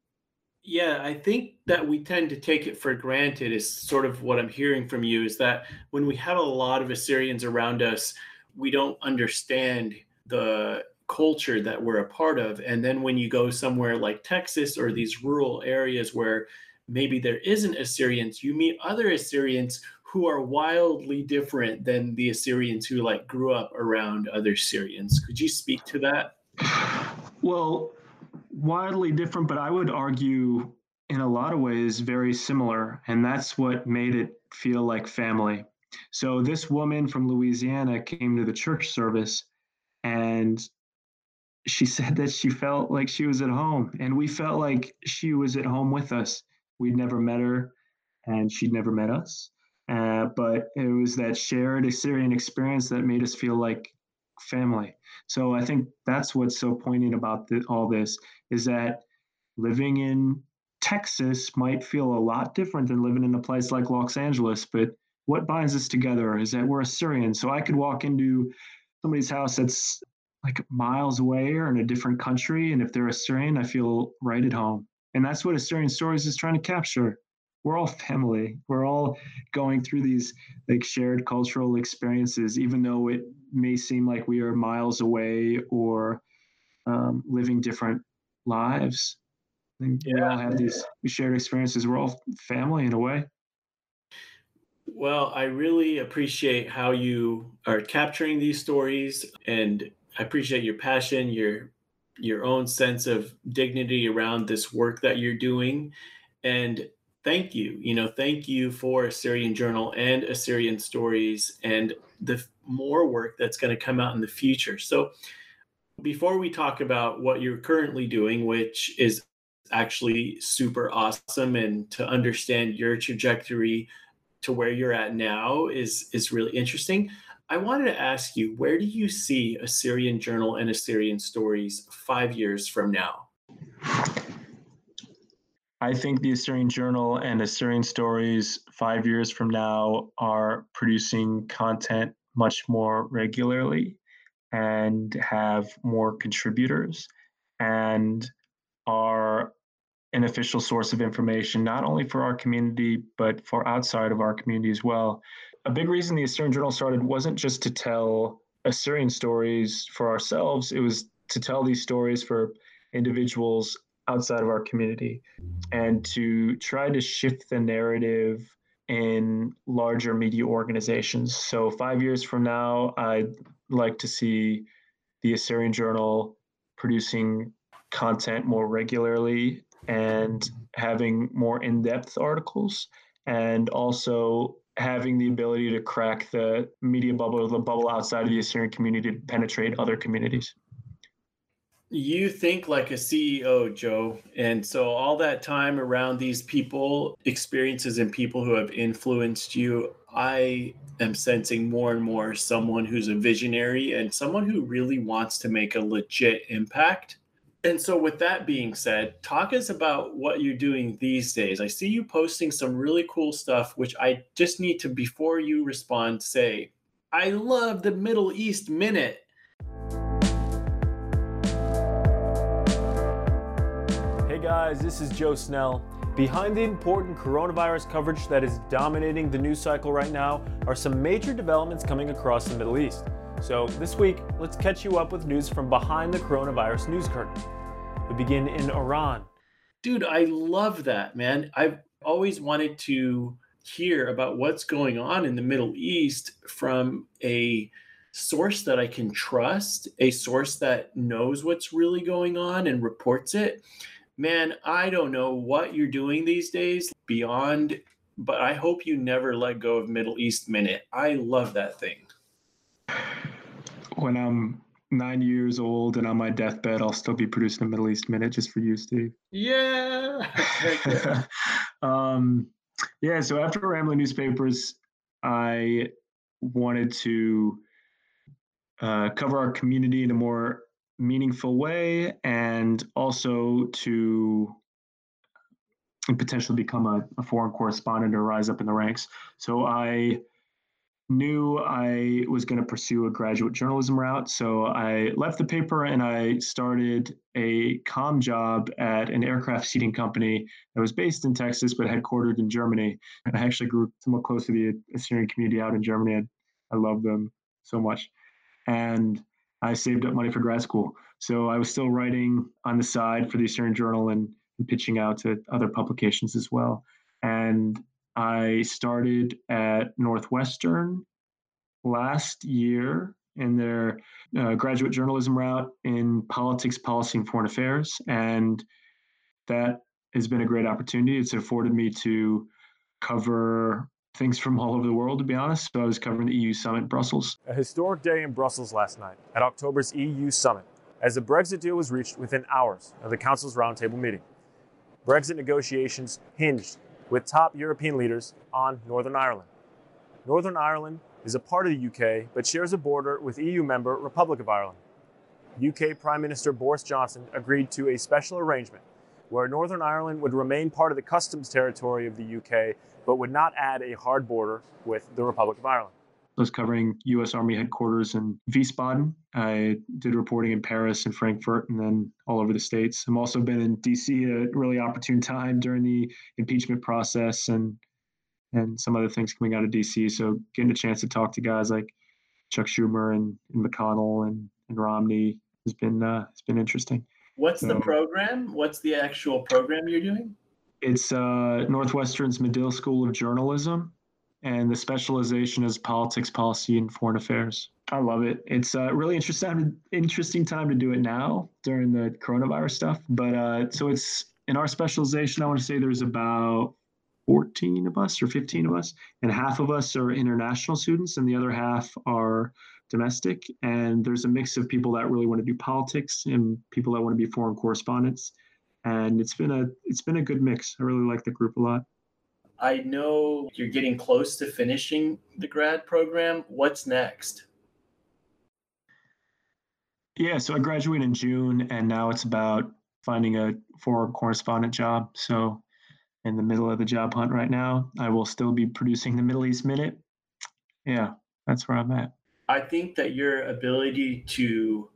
Yeah, I think that we tend to take it for granted is sort of what I'm hearing from you is that when we have a lot of Assyrians around us, we don't understand the culture that we're a part of. And then when you go somewhere like Texas or these rural areas where maybe there isn't Assyrians, you meet other Assyrians who are wildly different than the Assyrians who like grew up around other Assyrians. Could you speak to that?
Well, wildly different, but I would argue in a lot of ways very similar, and that's what made it feel like family. So this woman from Louisiana came to the church service and she *laughs* said that she felt like she was at home and we felt like she was at home with us. We'd never met her and she'd never met us. Uh, but it was that shared Assyrian experience that made us feel like family. So I think that's what's so poignant about the, all this is that living in Texas might feel a lot different than living in a place like Los Angeles, but what binds us together is that we're Assyrian. So I could walk into somebody's house that's like miles away or in a different country, and if they're Assyrian, I feel right at home. And that's what Assyrian Stories is trying to capture. We're all family. We're all going through these like shared cultural experiences, even though it may seem like we are miles away or um, living different lives. yeah. We all have these shared experiences. We're all family in a way.
Well, I really appreciate how you are capturing these stories and I appreciate your passion, your your own sense of dignity around this work that you're doing and thank you. You know, thank you for Assyrian Journal and Assyrian Stories and the more work that's going to come out in the future. So before we talk about what you're currently doing, which is actually super awesome and to understand your trajectory to where you're at now is is really interesting. I wanted to ask you, where do you see Assyrian Journal and Assyrian Stories five years from now?
I think the Assyrian Journal and Assyrian Stories five years from now are producing content much more regularly and have more contributors and are an official source of information, not only for our community, but for outside of our community as well. A big reason the Assyrian Journal started wasn't just to tell Assyrian stories for ourselves, it was to tell these stories for individuals outside of our community and to try to shift the narrative in larger media organizations. So, five years from now, I'd like to see the Assyrian Journal producing content more regularly and having more in depth articles, and also having the ability to crack the media bubble, the bubble outside of the Assyrian community to penetrate other communities.
You think like a CEO, Joe. And so all that time around these people, experiences, and people who have influenced you, I am sensing more and more someone who's a visionary and someone who really wants to make a legit impact. And so, with that being said, talk us about what you're doing these days. I see you posting some really cool stuff, which I just need to, before you respond, say, I love the Middle East Minute.
Guys, this is Joe Snell. Behind the important coronavirus coverage that is dominating the news cycle right now are some major developments coming across the Middle East. So, this week, let's catch you up with news from behind the coronavirus news curtain. We begin in Iran.
Dude, I love that, man. I've always wanted to hear about what's going on in the Middle East from a source that I can trust, a source that knows what's really going on and reports it. Man, I don't know what you're doing these days beyond, but I hope you never let go of Middle East Minute. I love that thing
when I'm nine years old and on my deathbed, I'll still be producing a Middle East Minute just for you, Steve.
Yeah. *laughs* *laughs*
um, yeah. So after Rambling Newspapers, I wanted to uh, cover our community in a more meaningful way and also to potentially become a, a foreign correspondent or rise up in the ranks. So I knew I was going to pursue a graduate journalism route. So I left the paper and I started a com job at an aircraft seating company that was based in Texas but headquartered in Germany. And I actually grew somewhat close to the Assyrian community out in Germany. I, I love them so much. And I saved up money for grad school. So I was still writing on the side for the Assyrian Journal and, and pitching out to other publications as well. And I started at Northwestern last year in their uh, graduate journalism route in politics, policy, and foreign affairs. And that has been a great opportunity. It's afforded me to cover things from all over the world, to be honest. So I was covering the EU summit in Brussels.
A historic day in Brussels last night at October's EU summit, as the Brexit deal was reached within hours of the Council's roundtable meeting. Brexit negotiations hinged with top European leaders on Northern Ireland. Northern Ireland is a part of the UK but shares a border with EU member Republic of Ireland. UK Prime Minister Boris Johnson agreed to a special arrangement where Northern Ireland would remain part of the customs territory of the UK but would not add a hard border with the Republic of Ireland.
I was covering U.S. Army headquarters in Wiesbaden. I did reporting in Paris and Frankfurt, and then all over the states. I've also been in D.C. at a really opportune time during the impeachment process and and some other things coming out of D.C. So getting a chance to talk to guys like Chuck Schumer and, and McConnell and, and Romney has been uh, it's been interesting.
What's so, the program? What's the actual program you're doing?
It's uh, Northwestern's Medill School of Journalism and the specialization is politics, policy, and foreign affairs. I love it. It's a really interesting interesting time to do it now during the coronavirus stuff. But uh, so it's in our specialization. I want to say there's about 14 of us or 15 of us, and half of us are international students, and the other half are domestic. And there's a mix of people that really want to do politics and people that want to be foreign correspondents. And it's been a it's been a good mix. I really like the group a lot.
I know you're getting close to finishing the grad program. What's next?
Yeah, so I graduated in June, and now it's about finding a foreign correspondent job. So, in the middle of the job hunt right now, I will still be producing the Middle East Minute. Yeah, that's where I'm at.
I think that your ability to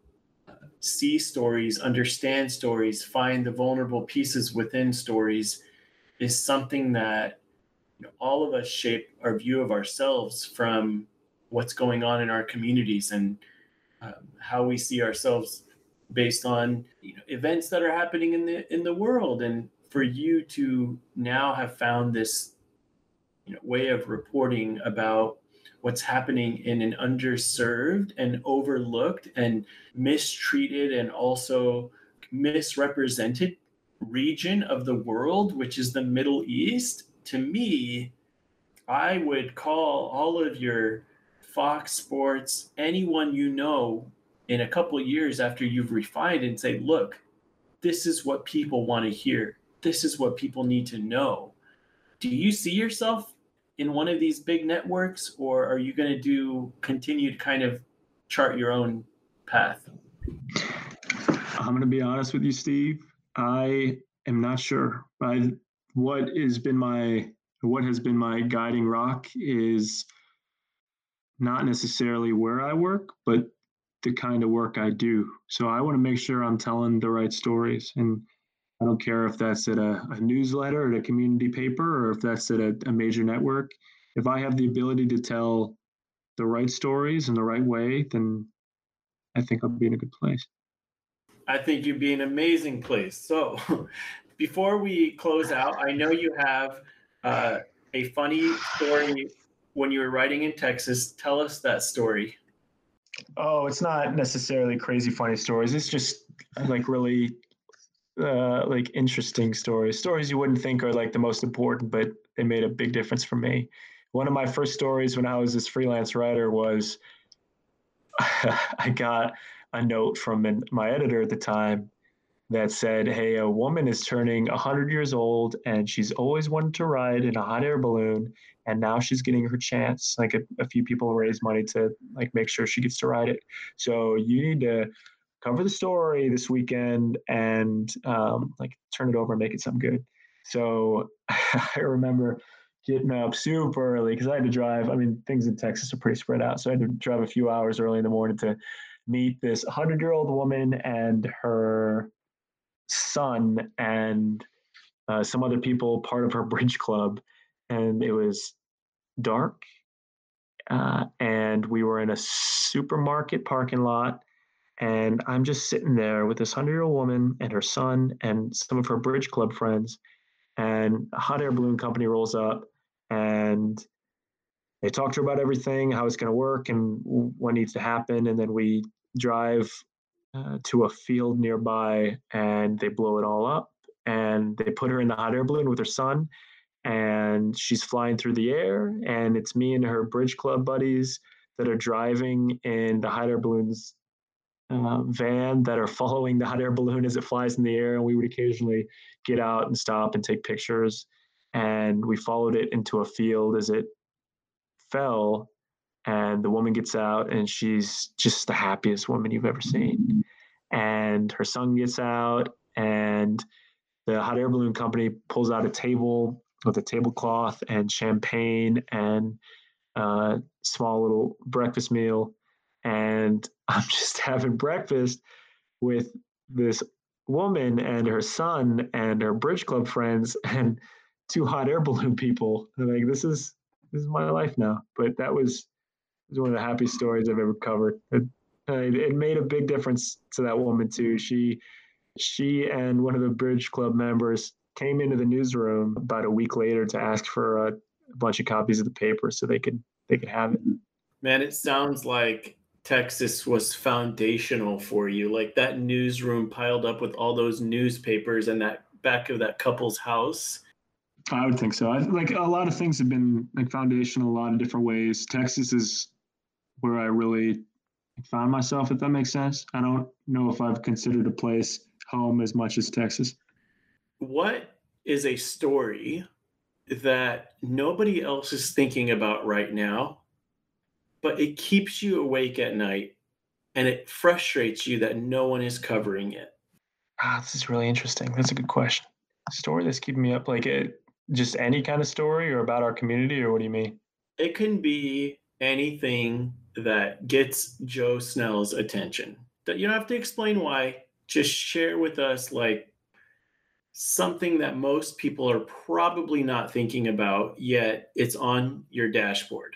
see stories, understand stories, find the vulnerable pieces within stories is something that you know, all of us shape our view of ourselves from what's going on in our communities and um, how we see ourselves based on you know, events that are happening in the in the world. And for you to now have found this you know, way of reporting about what's happening in an underserved and overlooked and mistreated and also misrepresented region of the world, which is the Middle East, to me, I would call all of your Fox Sports, anyone you know, in a couple years after you've refined and say, look, this is what people want to hear. This is what people need to know. Do you see yourself in one of these big networks, or are you going to do continue to kind of chart your own path?
I'm going to be honest with you, Steve. I am not sure. I what has been my what has been my guiding rock is not necessarily where I work, but the kind of work I do. So I want to make sure I'm telling the right stories. And I don't care if that's at a, a newsletter, at a community paper, or if that's at a, a major network. If I have the ability to tell the right stories in the right way, then I think I'll be in a good place.
I think you'd be an amazing place. So *laughs* before we close out, I know you have uh, a funny story when you were writing in Texas. Tell us that story.
Oh, it's not necessarily crazy funny stories. It's just like really uh, like interesting stories. Stories you wouldn't think are like the most important, but they made a big difference for me. One of my first stories when I was this freelance writer was *laughs* I got a note from an, my editor at the time that said, Hey, a woman is turning 100 years old and she's always wanted to ride in a hot air balloon. And now she's getting her chance. Like a, a few people raise money to like make sure she gets to ride it. So you need to cover the story this weekend and um, like turn it over and make it something good. So *laughs* I remember getting up super early because I had to drive. I mean, things in Texas are pretty spread out. So I had to drive a few hours early in the morning to meet this 100 year old woman and her son and uh, some other people part of her bridge club, and it was dark. Uh, and we were in a supermarket parking lot, and I'm just sitting there with this hundred-year-old woman and her son and some of her bridge club friends, and a hot air balloon company rolls up, and they talk to her about everything, how it's going to work, and what needs to happen, and then we drive uh, to a field nearby and they blow it all up and they put her in the hot air balloon with her son, and she's flying through the air, and it's me and her bridge club buddies that are driving in the hot air balloon's uh, van that are following the hot air balloon as it flies in the air, and we would occasionally get out and stop and take pictures. And we followed it into a field as it fell, and the woman gets out, and she's just the happiest woman you've ever seen. And her son gets out, and the hot air balloon company pulls out a table with a tablecloth and champagne and a uh, small little breakfast meal and *laughs* I'm just having breakfast with this woman and her son and her bridge club friends *laughs* and two hot air balloon people. I'm like, this is this is my life now. But that was was one of the happiest stories I've ever covered. It, it made a big difference to that woman too. She she and one of the bridge club members came into the newsroom about a week later to ask for a, a bunch of copies of the paper so they could they could have it.
Man, it sounds like Texas was foundational for you. Like that newsroom piled up with all those newspapers and that back of that couple's house.
I would think so. I, like a lot of things have been like foundational a lot of different ways. Texas is where I really found myself, if that makes sense. I don't know if I've considered a place home as much as Texas.
What is a story that nobody else is thinking about right now but it keeps you awake at night and it frustrates you that no one is covering it.
Ah, this is really interesting. That's a good question. Story that's keeping me up, like it, just any kind of story or about our community, or what do you mean?
It can be anything that gets Joe Snell's attention. That you don't have to explain why. Just share with us like something that most people are probably not thinking about yet it's on your dashboard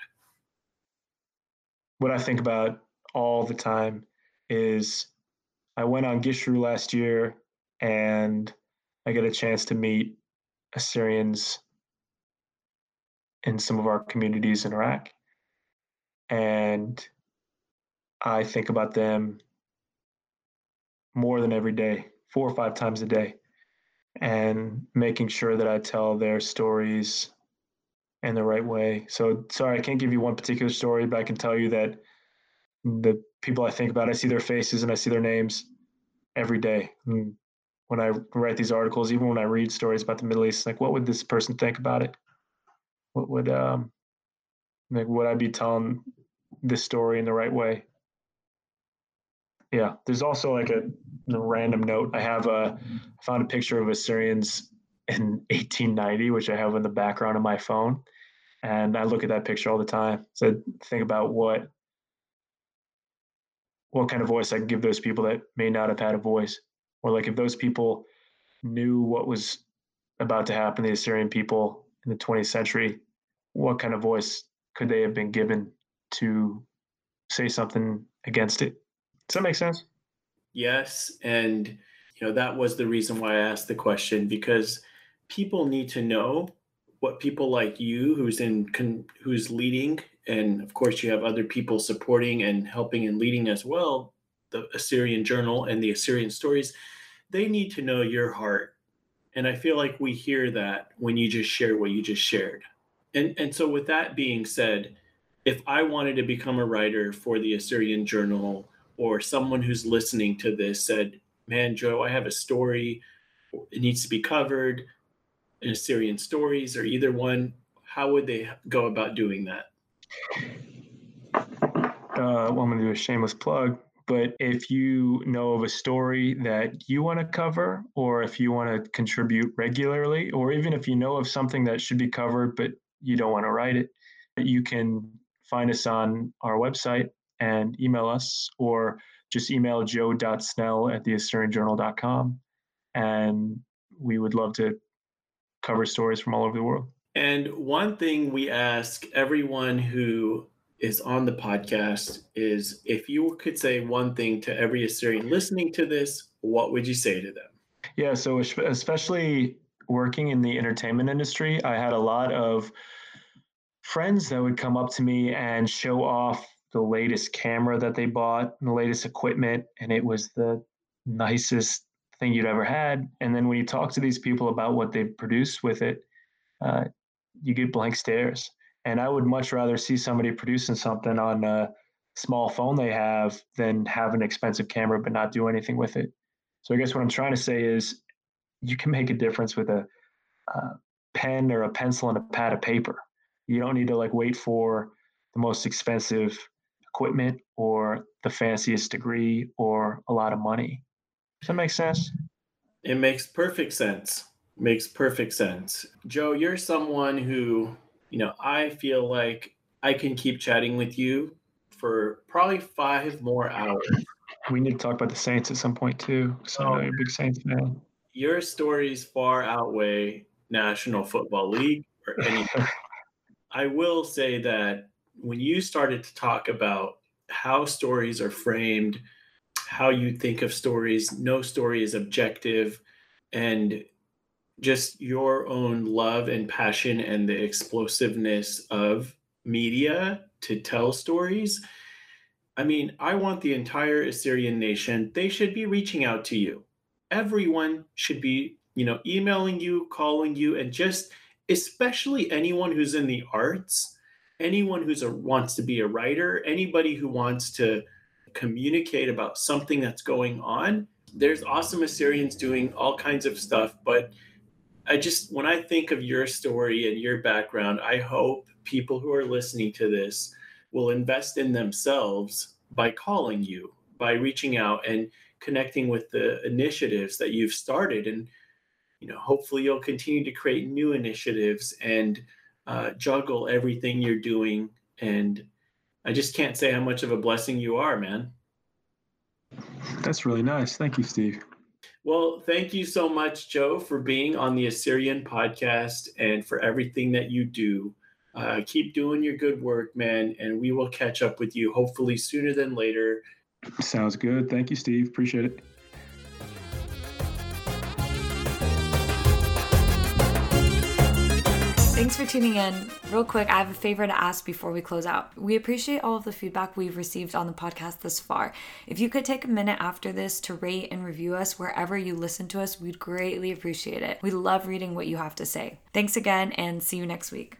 what I think about all the time is I went on Gishru last year and I get a chance to meet Assyrians in some of our communities in Iraq. And I think about them more than every day, four or five times a day, and making sure that I tell their stories in the right way. So sorry, I can't give you one particular story, but I can tell you that the people I think about, I see their faces and I see their names every day. And when I write these articles, even when I read stories about the Middle East, like what would this person think about it? What would um like would I be telling this story in the right way? Yeah, there's also like a, a random note. I have a I found a picture of Assyrians in 1890, which I have in the background of my phone. And I look at that picture all the time. So I think about what what kind of voice I can give those people that may not have had a voice. Or like if those people knew what was about to happen the Assyrian people in the 20th century, what kind of voice could they have been given to say something against it? Does that make sense?
Yes. And you know, that was the reason why I asked the question because people need to know what people like you who's in con, who's leading and of course you have other people supporting and helping and leading as well the assyrian journal and the assyrian stories they need to know your heart. And i feel like we hear that when you just share what you just shared. And and so with that being said if i wanted to become a writer for the assyrian journal or someone who's listening to this said man joe i have a story. It needs to be covered in Assyrian stories or either one, how would they go about doing that?
Uh, well, I'm going to do a shameless plug. But if you know of a story that you want to cover, or if you want to contribute regularly, or even if you know of something that should be covered but you don't want to write it, you can find us on our website and email us, or just email joe.snell at theassyrianjournal.com. And we would love to cover stories from all over the world.
And one thing we ask everyone who is on the podcast is if you could say one thing to every Assyrian listening to this, what would you say to them?
Yeah, so especially working in the entertainment industry, I had a lot of friends that would come up to me and show off the latest camera that they bought, the latest equipment, and it was the nicest thing you'd ever had. And then when you talk to these people about what they produce with it, uh, you get blank stares. And I would much rather see somebody producing something on a small phone they have than have an expensive camera but not do anything with it. So I guess what I'm trying to say is you can make a difference with a, a pen or a pencil and a pad of paper. You don't need to like wait for the most expensive equipment or the fanciest degree or a lot of money. Does that make sense?
It makes perfect sense. Makes perfect sense. Joe, you're someone who, you know, I feel like I can keep chatting with you for probably five more hours.
We need to talk about the Saints at some point too. So I know you're a big Saints fan.
Your stories far outweigh National Football League or anything. *laughs* I will say that when you started to talk about how stories are framed, how you think of stories, no story is objective, and just your own love and passion and the explosiveness of media to tell stories. I mean, I want the entire Assyrian nation, they should be reaching out to you. Everyone should be, you know, emailing you, calling you, and just especially anyone who's in the arts, anyone who's a wants to be a writer, anybody who wants to communicate about something that's going on. There's awesome Assyrians doing all kinds of stuff, but I just when I think of your story and your background, I hope people who are listening to this will invest in themselves by calling you, by reaching out and connecting with the initiatives that you've started and you know hopefully you'll continue to create new initiatives and uh, juggle everything you're doing and i just can't say how much of a blessing you are man
that's really nice thank you steve
well thank you so much joe for being on the assyrian podcast and for everything that you do uh, keep doing your good work, man, and we will catch up with you hopefully sooner than later.
Sounds good. Thank you, Steve. Appreciate it.
Thanks for tuning in. Real quick, I have a favor to ask before we close out. We appreciate all of the feedback we've received on the podcast thus far. If you could take a minute after this to rate and review us wherever you listen to us, we'd greatly appreciate it. We love reading what you have to say. Thanks again, and see you next week.